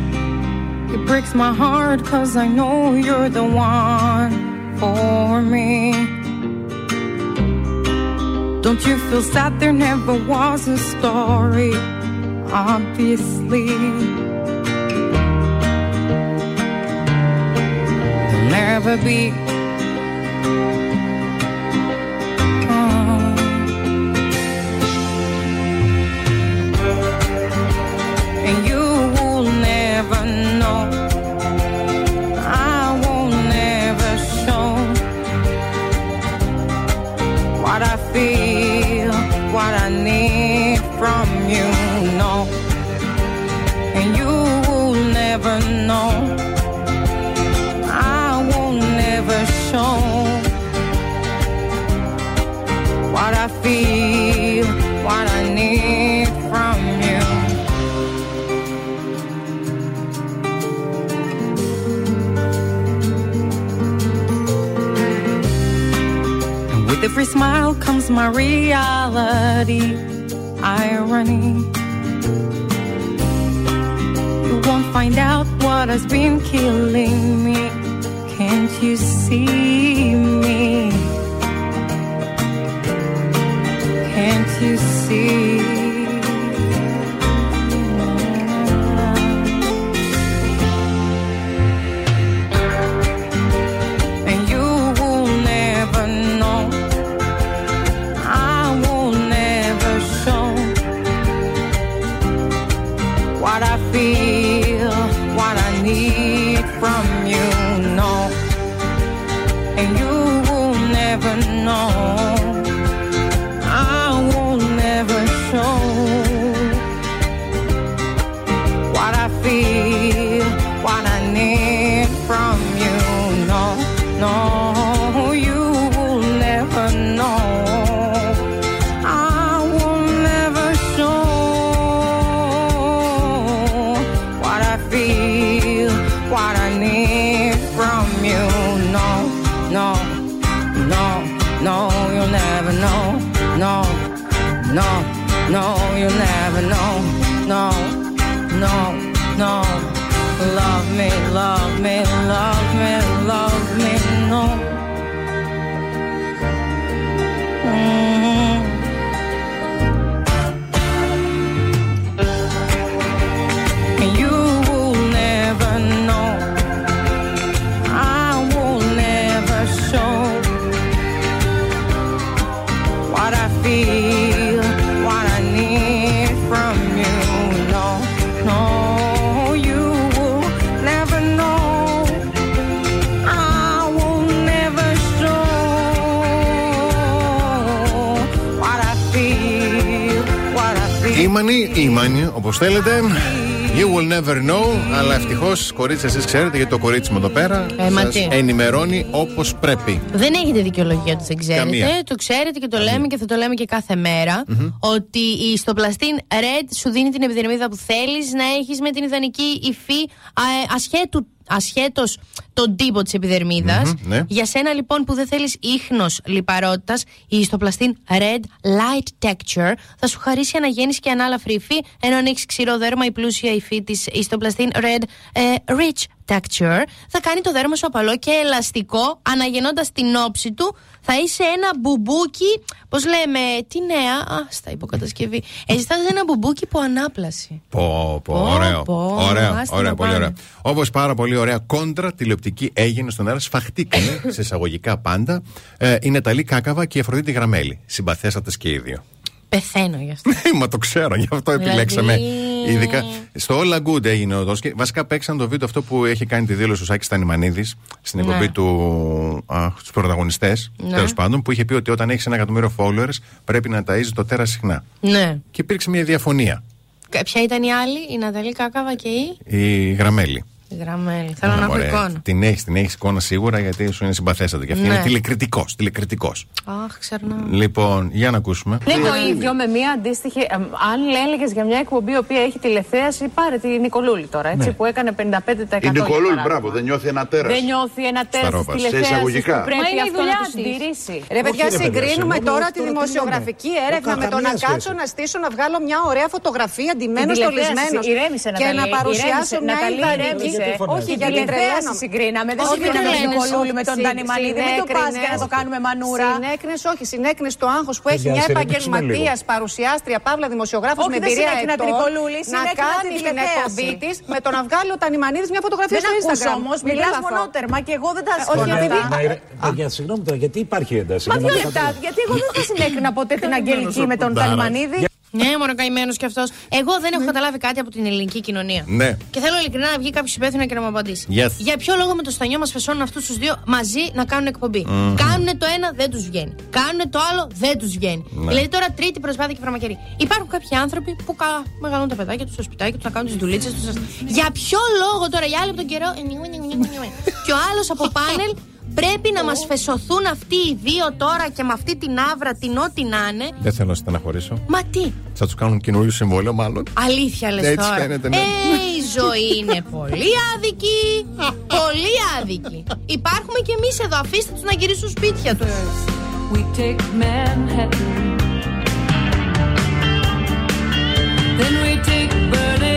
Breaks my heart cause I know you're the one for me. Don't you feel sad there never was a story? Obviously, there'll never be. Smile comes my reality, irony. You won't find out what has been killing me. Can't you see me? Can't you see? Ήμανη, ήμανη, όπως θέλετε. You will never know, αλλά ευτυχώς, κορίτσια, εσείς ξέρετε, γιατί το κορίτσι μου εδώ πέρα Ε, μα σας τι. ενημερώνει όπως πρέπει. Δεν έχετε δικαιολογία ότι δεν ξέρετε. Καμία. Το ξέρετε και το λέμε και θα το λέμε και κάθε μέρα. Ότι η ιστοπλαστήν Red σου δίνει την επιδερμίδα που θέλεις να έχεις με την ιδανική υφή α, ε, ασχέτου. Ασχέτως τον τύπο της επιδερμιδα Μμμ, ναι. Για σένα λοιπόν που δεν θέλεις ίχνος λιπαρότητας, η ιστοπλαστήν Red Light Texture θα σου χαρίσει αναγέννηση και ανάλαφρη υφή, ενώ αν έχεις ξηρό δέρμα, η πλούσια υφή της Histoplastin Red ε, Rich Texture θα κάνει το δέρμα σου απαλό και ελαστικό, αναγεννώντας την όψη του. Θα είσαι ένα μπουμπούκι, πώς λέμε, τι νέα, α, στα υποκατασκευή. Εσύ θα είσαι ένα μπουμπούκι που ανάπλαση. Πω, πω, Πω, ωραίο. πω, ωραίο, άστα ωραίο, να πολύ πάνε. ωραίο. Όπως πάρα πολύ ωραία κόντρα τηλεοπτική έγινε στον αέρα, σφαχτήκανε σε εισαγωγικά πάντα. Ε, η Νεταλή Κάκαβα και η Αφροδίτη Γραμμέλη. Συμπαθέστατε και οι δύο. Πεθαίνω γι' αυτό. Μα το ξέρω, γι' αυτό Δηλαδή- επιλέξαμε. Ειδικά στο All Good έγινε ο Δόσκη. Βασικά παίξαν το βίντεο αυτό που έχει κάνει τη δήλωση ο Σάκης Τανιμανίδη στην Ναι. εκπομπή του στους πρωταγωνιστές. Ναι. Τέλος πάντων, που είχε πει ότι όταν έχεις ένα εκατομμύριο followers πρέπει να ταΐζεις το τέρα συχνά. Ναι. Και υπήρξε μια διαφωνία. Κα- Ποια ήταν η άλλη, η Ναταλή Κάκαβα και η; Η Γραμμέλη. Γραμμέλη. Θέλω να έχω Ωραία. εικόνα. Την έχεις, την έχεις εικόνα σίγουρα γιατί σου είναι συμπαθέστατη. Και αυτή Ναι. είναι τηλεκριτικός. Τηλεκριτικός. Αχ, ξερνάω. Λοιπόν, για να ακούσουμε. Είναι το ίδιο με μια αντίστοιχη. ε, αν έλεγες για μια εκπομπή η οποία έχει τηλεθέαση, πάρε τη Νικολούλη τώρα, έτσι, Ναι. που έκανε 55%. Η Νικολούλη, για παράδειγμα. μπράβο, δεν νιώθει ένα τέρας. Δεν νιώθει ένα τέρας της Σταρόπας. Σε τηλεθέασης. εισαγωγικά. Πρέπει Μα είναι η αυτό δουλειά να το της. συντηρήσει. Ρε παιδιά, Όχι, ρε παιδιά, συγκρίνουμε συγγνώμη, τώρα τώρα τη τι δημοσιογραφική λέμε. έρευνα Δεν με το να καμία κάτσω σχέση. να στήσω να βγάλω μια ωραία φωτογραφία ντυμένο Την στολισμένο τηλεθέαση, ηρέμησε, και Ναταλή, να παρουσιάσω ηρέμησε, μια Ναταλή, ιδανική. Ηρέμησε. Όχι, Την γιατί τηλεθέαση τρελαίνομαι. συγκρίναμε, δεν Όχι, συγκρίναμε δεν τον τρελαίνεσαι. Νικολούλη με τον Συ- Τανιμανίδη. Μην το πας για να το κάνουμε μανούρα. Συνέκρινες, όχι, συνέκρινες το άγχος που έχει Παιδιά, μια συρρυκνήσουμε επαγγελματίας, παρουσιάστρια, παύλα δημοσιογράφος Όχι, με δεν εμπειρία συνέκρινα την ετών, Νικολούλη, να συνέκρινα κάνει την την τηλεθέαση. εκπομπή της με το να βγάλει ο Τανιμανίδης μια φωτογραφία Δεν στο ακούς Instagram. όμως, Μην μιλάς λέω αυτό. μονότερμα και εγώ δεν τα όχι, σηκώνω επειδή- αυτά. Μα, ρε, παιδιά, συγγνώμη τώρα, γιατί υπάρχει ένταση; Μα για να δύο το λεπτά, καταλάβω. γιατί εγώ δεν θα συνέκρινα ποτέ την Αγγελική με τον Τανιμανίδη. Ναι, μόνο καημένος κι αυτός. Εγώ δεν έχω καταλάβει κάτι από την ελληνική κοινωνία. Ναι. Και θέλω ειλικρινά να βγει κάποιος υπεύθυνο και να μου απαντήσει. Yes. Για ποιο λόγο με το στανιό μας φεσώνουν αυτούς τους δύο μαζί να κάνουν εκπομπή; Μμμ. Κάνουν το ένα, δεν τους βγαίνει. Κάνουν το άλλο, δεν τους βγαίνει. Ναι. Δηλαδή τώρα τρίτη προσπάθεια και φαρμακερή. Υπάρχουν κάποιοι άνθρωποι που κα... μεγαλώνουν τα παιδάκια τους στο σπιτάκι τους, να κάνουν τις δουλίτσες τους. Για ποιο λόγο τώρα, οι άλλοι από τον καιρό. και ο άλλος από πάνελ πρέπει να μας φεσωθούν αυτοί οι δύο τώρα και με αυτή την άβρα, την ό,τι να είναι. Δεν θέλω να στεναχωρήσω. Μα τι, Θα τους κάνουν καινούριο συμβόλαιο, μάλλον. Αλήθεια λες Έτσι τώρα. φαίνεται, ναι. Ε, η ζωή είναι πολύ άδικη. πολύ άδικη. Υπάρχουμε κι εμείς εδώ. Αφήστε τους να γυρίσουν σπίτια τους. We take Manhattan. Then we take Berlin.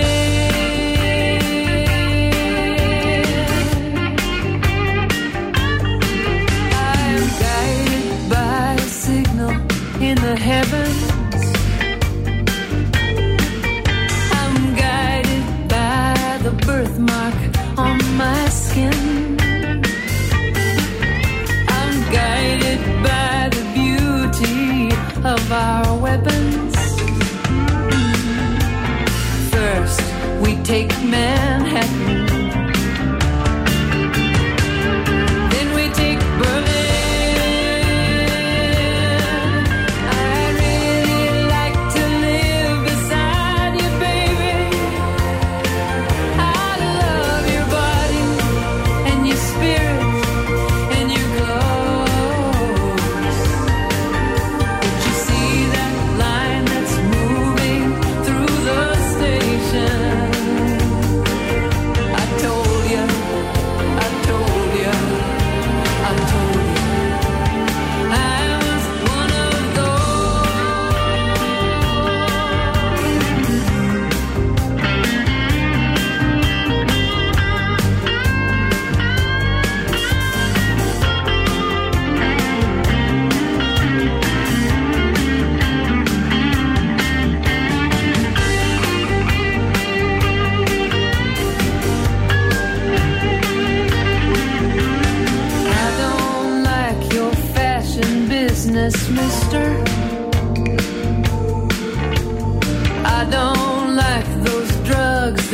In the heavens. I'm guided by the birthmark on my skin. I'm guided by the beauty of our weapons. First, we take Manhattan.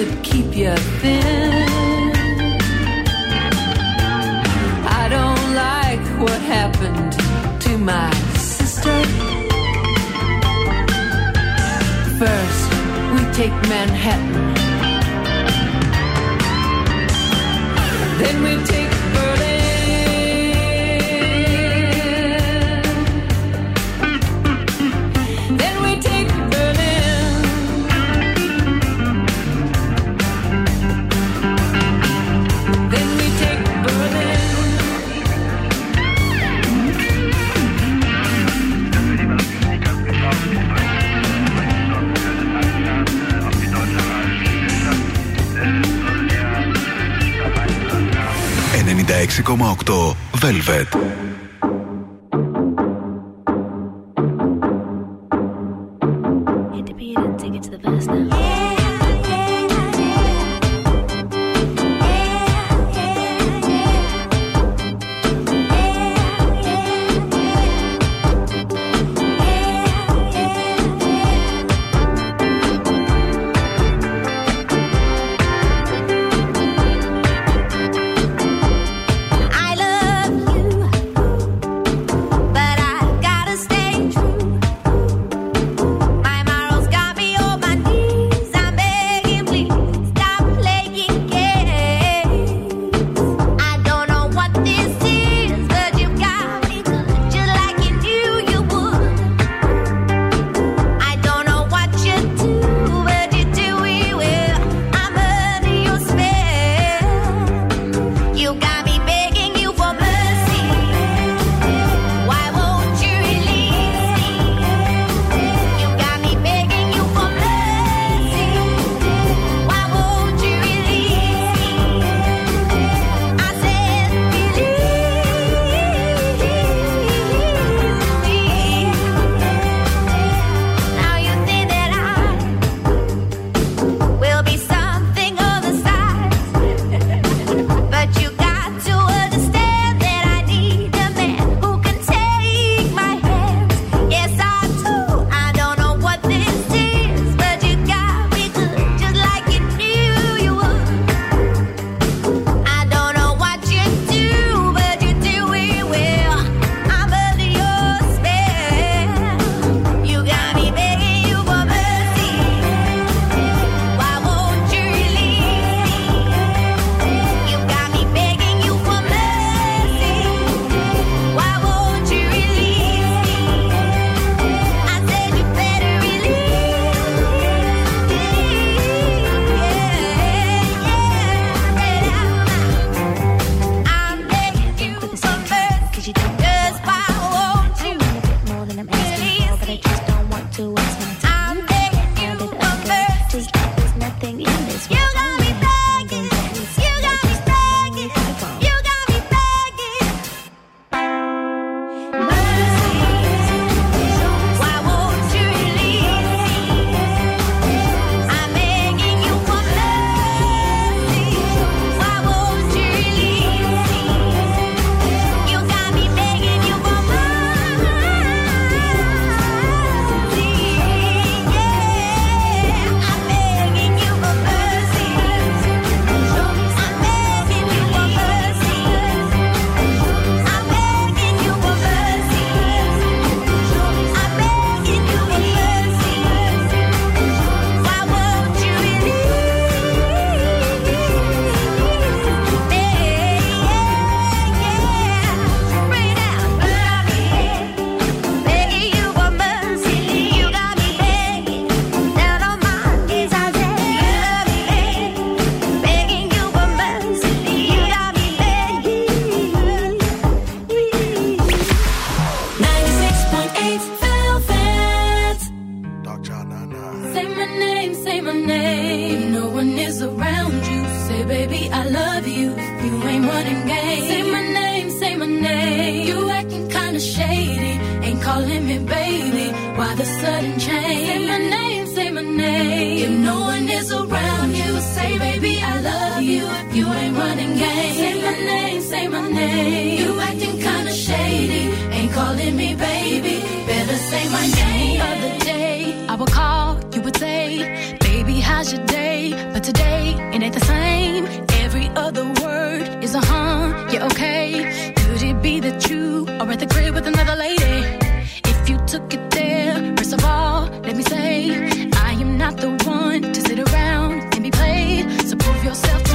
That keep you thin. I don't like what happened to my sister. First, we take Manhattan. Then we take Velvet». Yourself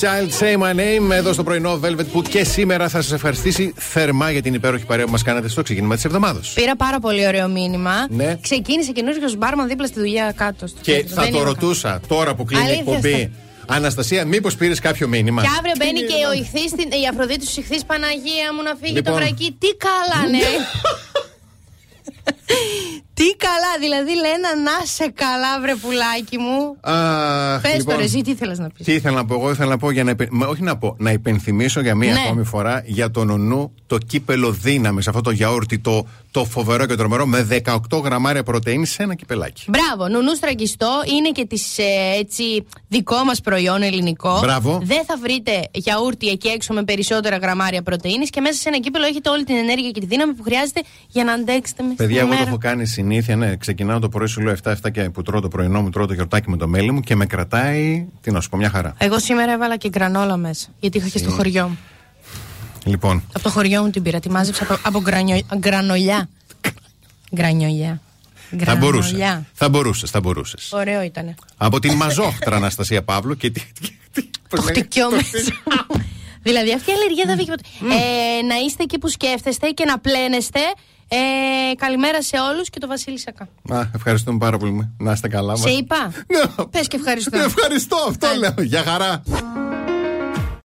Child, say my name, εδώ στο πρωινό Velvet που και σήμερα θα σας ευχαριστήσει θερμά για την υπέροχη παρέα που μας κάνατε στο ξεκίνημα της εβδομάδα. Πήρα πάρα πολύ ωραίο μήνυμα. Ναι. Ξεκίνησε καινούριο μπάρμαν δίπλα στη δουλειά κάτω. στο Και κέντρο. θα Δεν το είναι ρωτούσα τώρα που κλείνει η Αλήθεια εκπομπή. αυτό. Αναστασία, μήπως πήρες κάποιο μήνυμα; Και αύριο μπαίνει και ο ηχθής, στην- η Αφροδίτης του ηχθής Παναγία μου να φύγει Λοιπόν. το βρακί. Τι καλά, ναι. Τι καλά, δηλαδή λένε να σε καλά, βρε πουλάκι μου. Αχ, Πες λοιπόν, τώρα, εσύ τι ήθελες να πεις; Τι ήθελα να πω, εγώ ήθελα να πω για να. υπε- μα Όχι να πω, να υπενθυμίσω για μία Ναι. ακόμη φορά για τον ονού το κύπελο δύναμης, αυτό το γιαούρτι, το, το φοβερό και τρομερό, με 18 γραμμάρια πρωτενη σε ένα κυπελάκι. Μπράβο, νουνού στραγγιστό είναι και της, ε, έτσι δικό μας προϊόν ελληνικό. Μπράβο. Δεν θα βρείτε γιαούρτι εκεί έξω με περισσότερα γραμμάρια πρωτεΐνης και μέσα σε ένα κύπελο έχετε όλη την ενέργεια και τη δύναμη που χρειάζεται για να αντέξετε μες Παιδιά, στην εγώ το ημέρα. έχω κάνει συνήθεια. Ναι, ξεκινάω το πρωί, σου λέω 7-7 και που τρώω το πρωινό μου, τρώω το γιορτάκι με το μέλι μου και με κρατάει. Τι να σου πω, μια χαρά. Εγώ σήμερα έβαλα και γκρανόλα μέσα. Γιατί είχα και στο χωριό μου. Λοιπόν, Από το χωριό μου την πήρα. Τη μάζεψα από, από γκρανιο, γκρανολιά. Γκρανιολιά. θα μπορούσες. Γκρανολιά. Θα μπορούσες, θα μπορούσες. Ωραίο ήτανε. Από την μαζόχτρα Αναστασία Παύλου και. τι- τι- τι- πώς λέγεται; Χτυκιό μέσα. δηλαδή αυτή η αλλεργία δεν φύγει ποτέ. Ε, να είστε εκεί που σκέφτεστε και να πλένεστε. Ε, καλημέρα σε όλους και το Βασίλη Σακά. Α, ευχαριστούμε πάρα πολύ. Να είστε καλά. Σε είπα. Πες και ευχαριστώ. Ευχαριστώ, αυτό λέω. Για χαρά.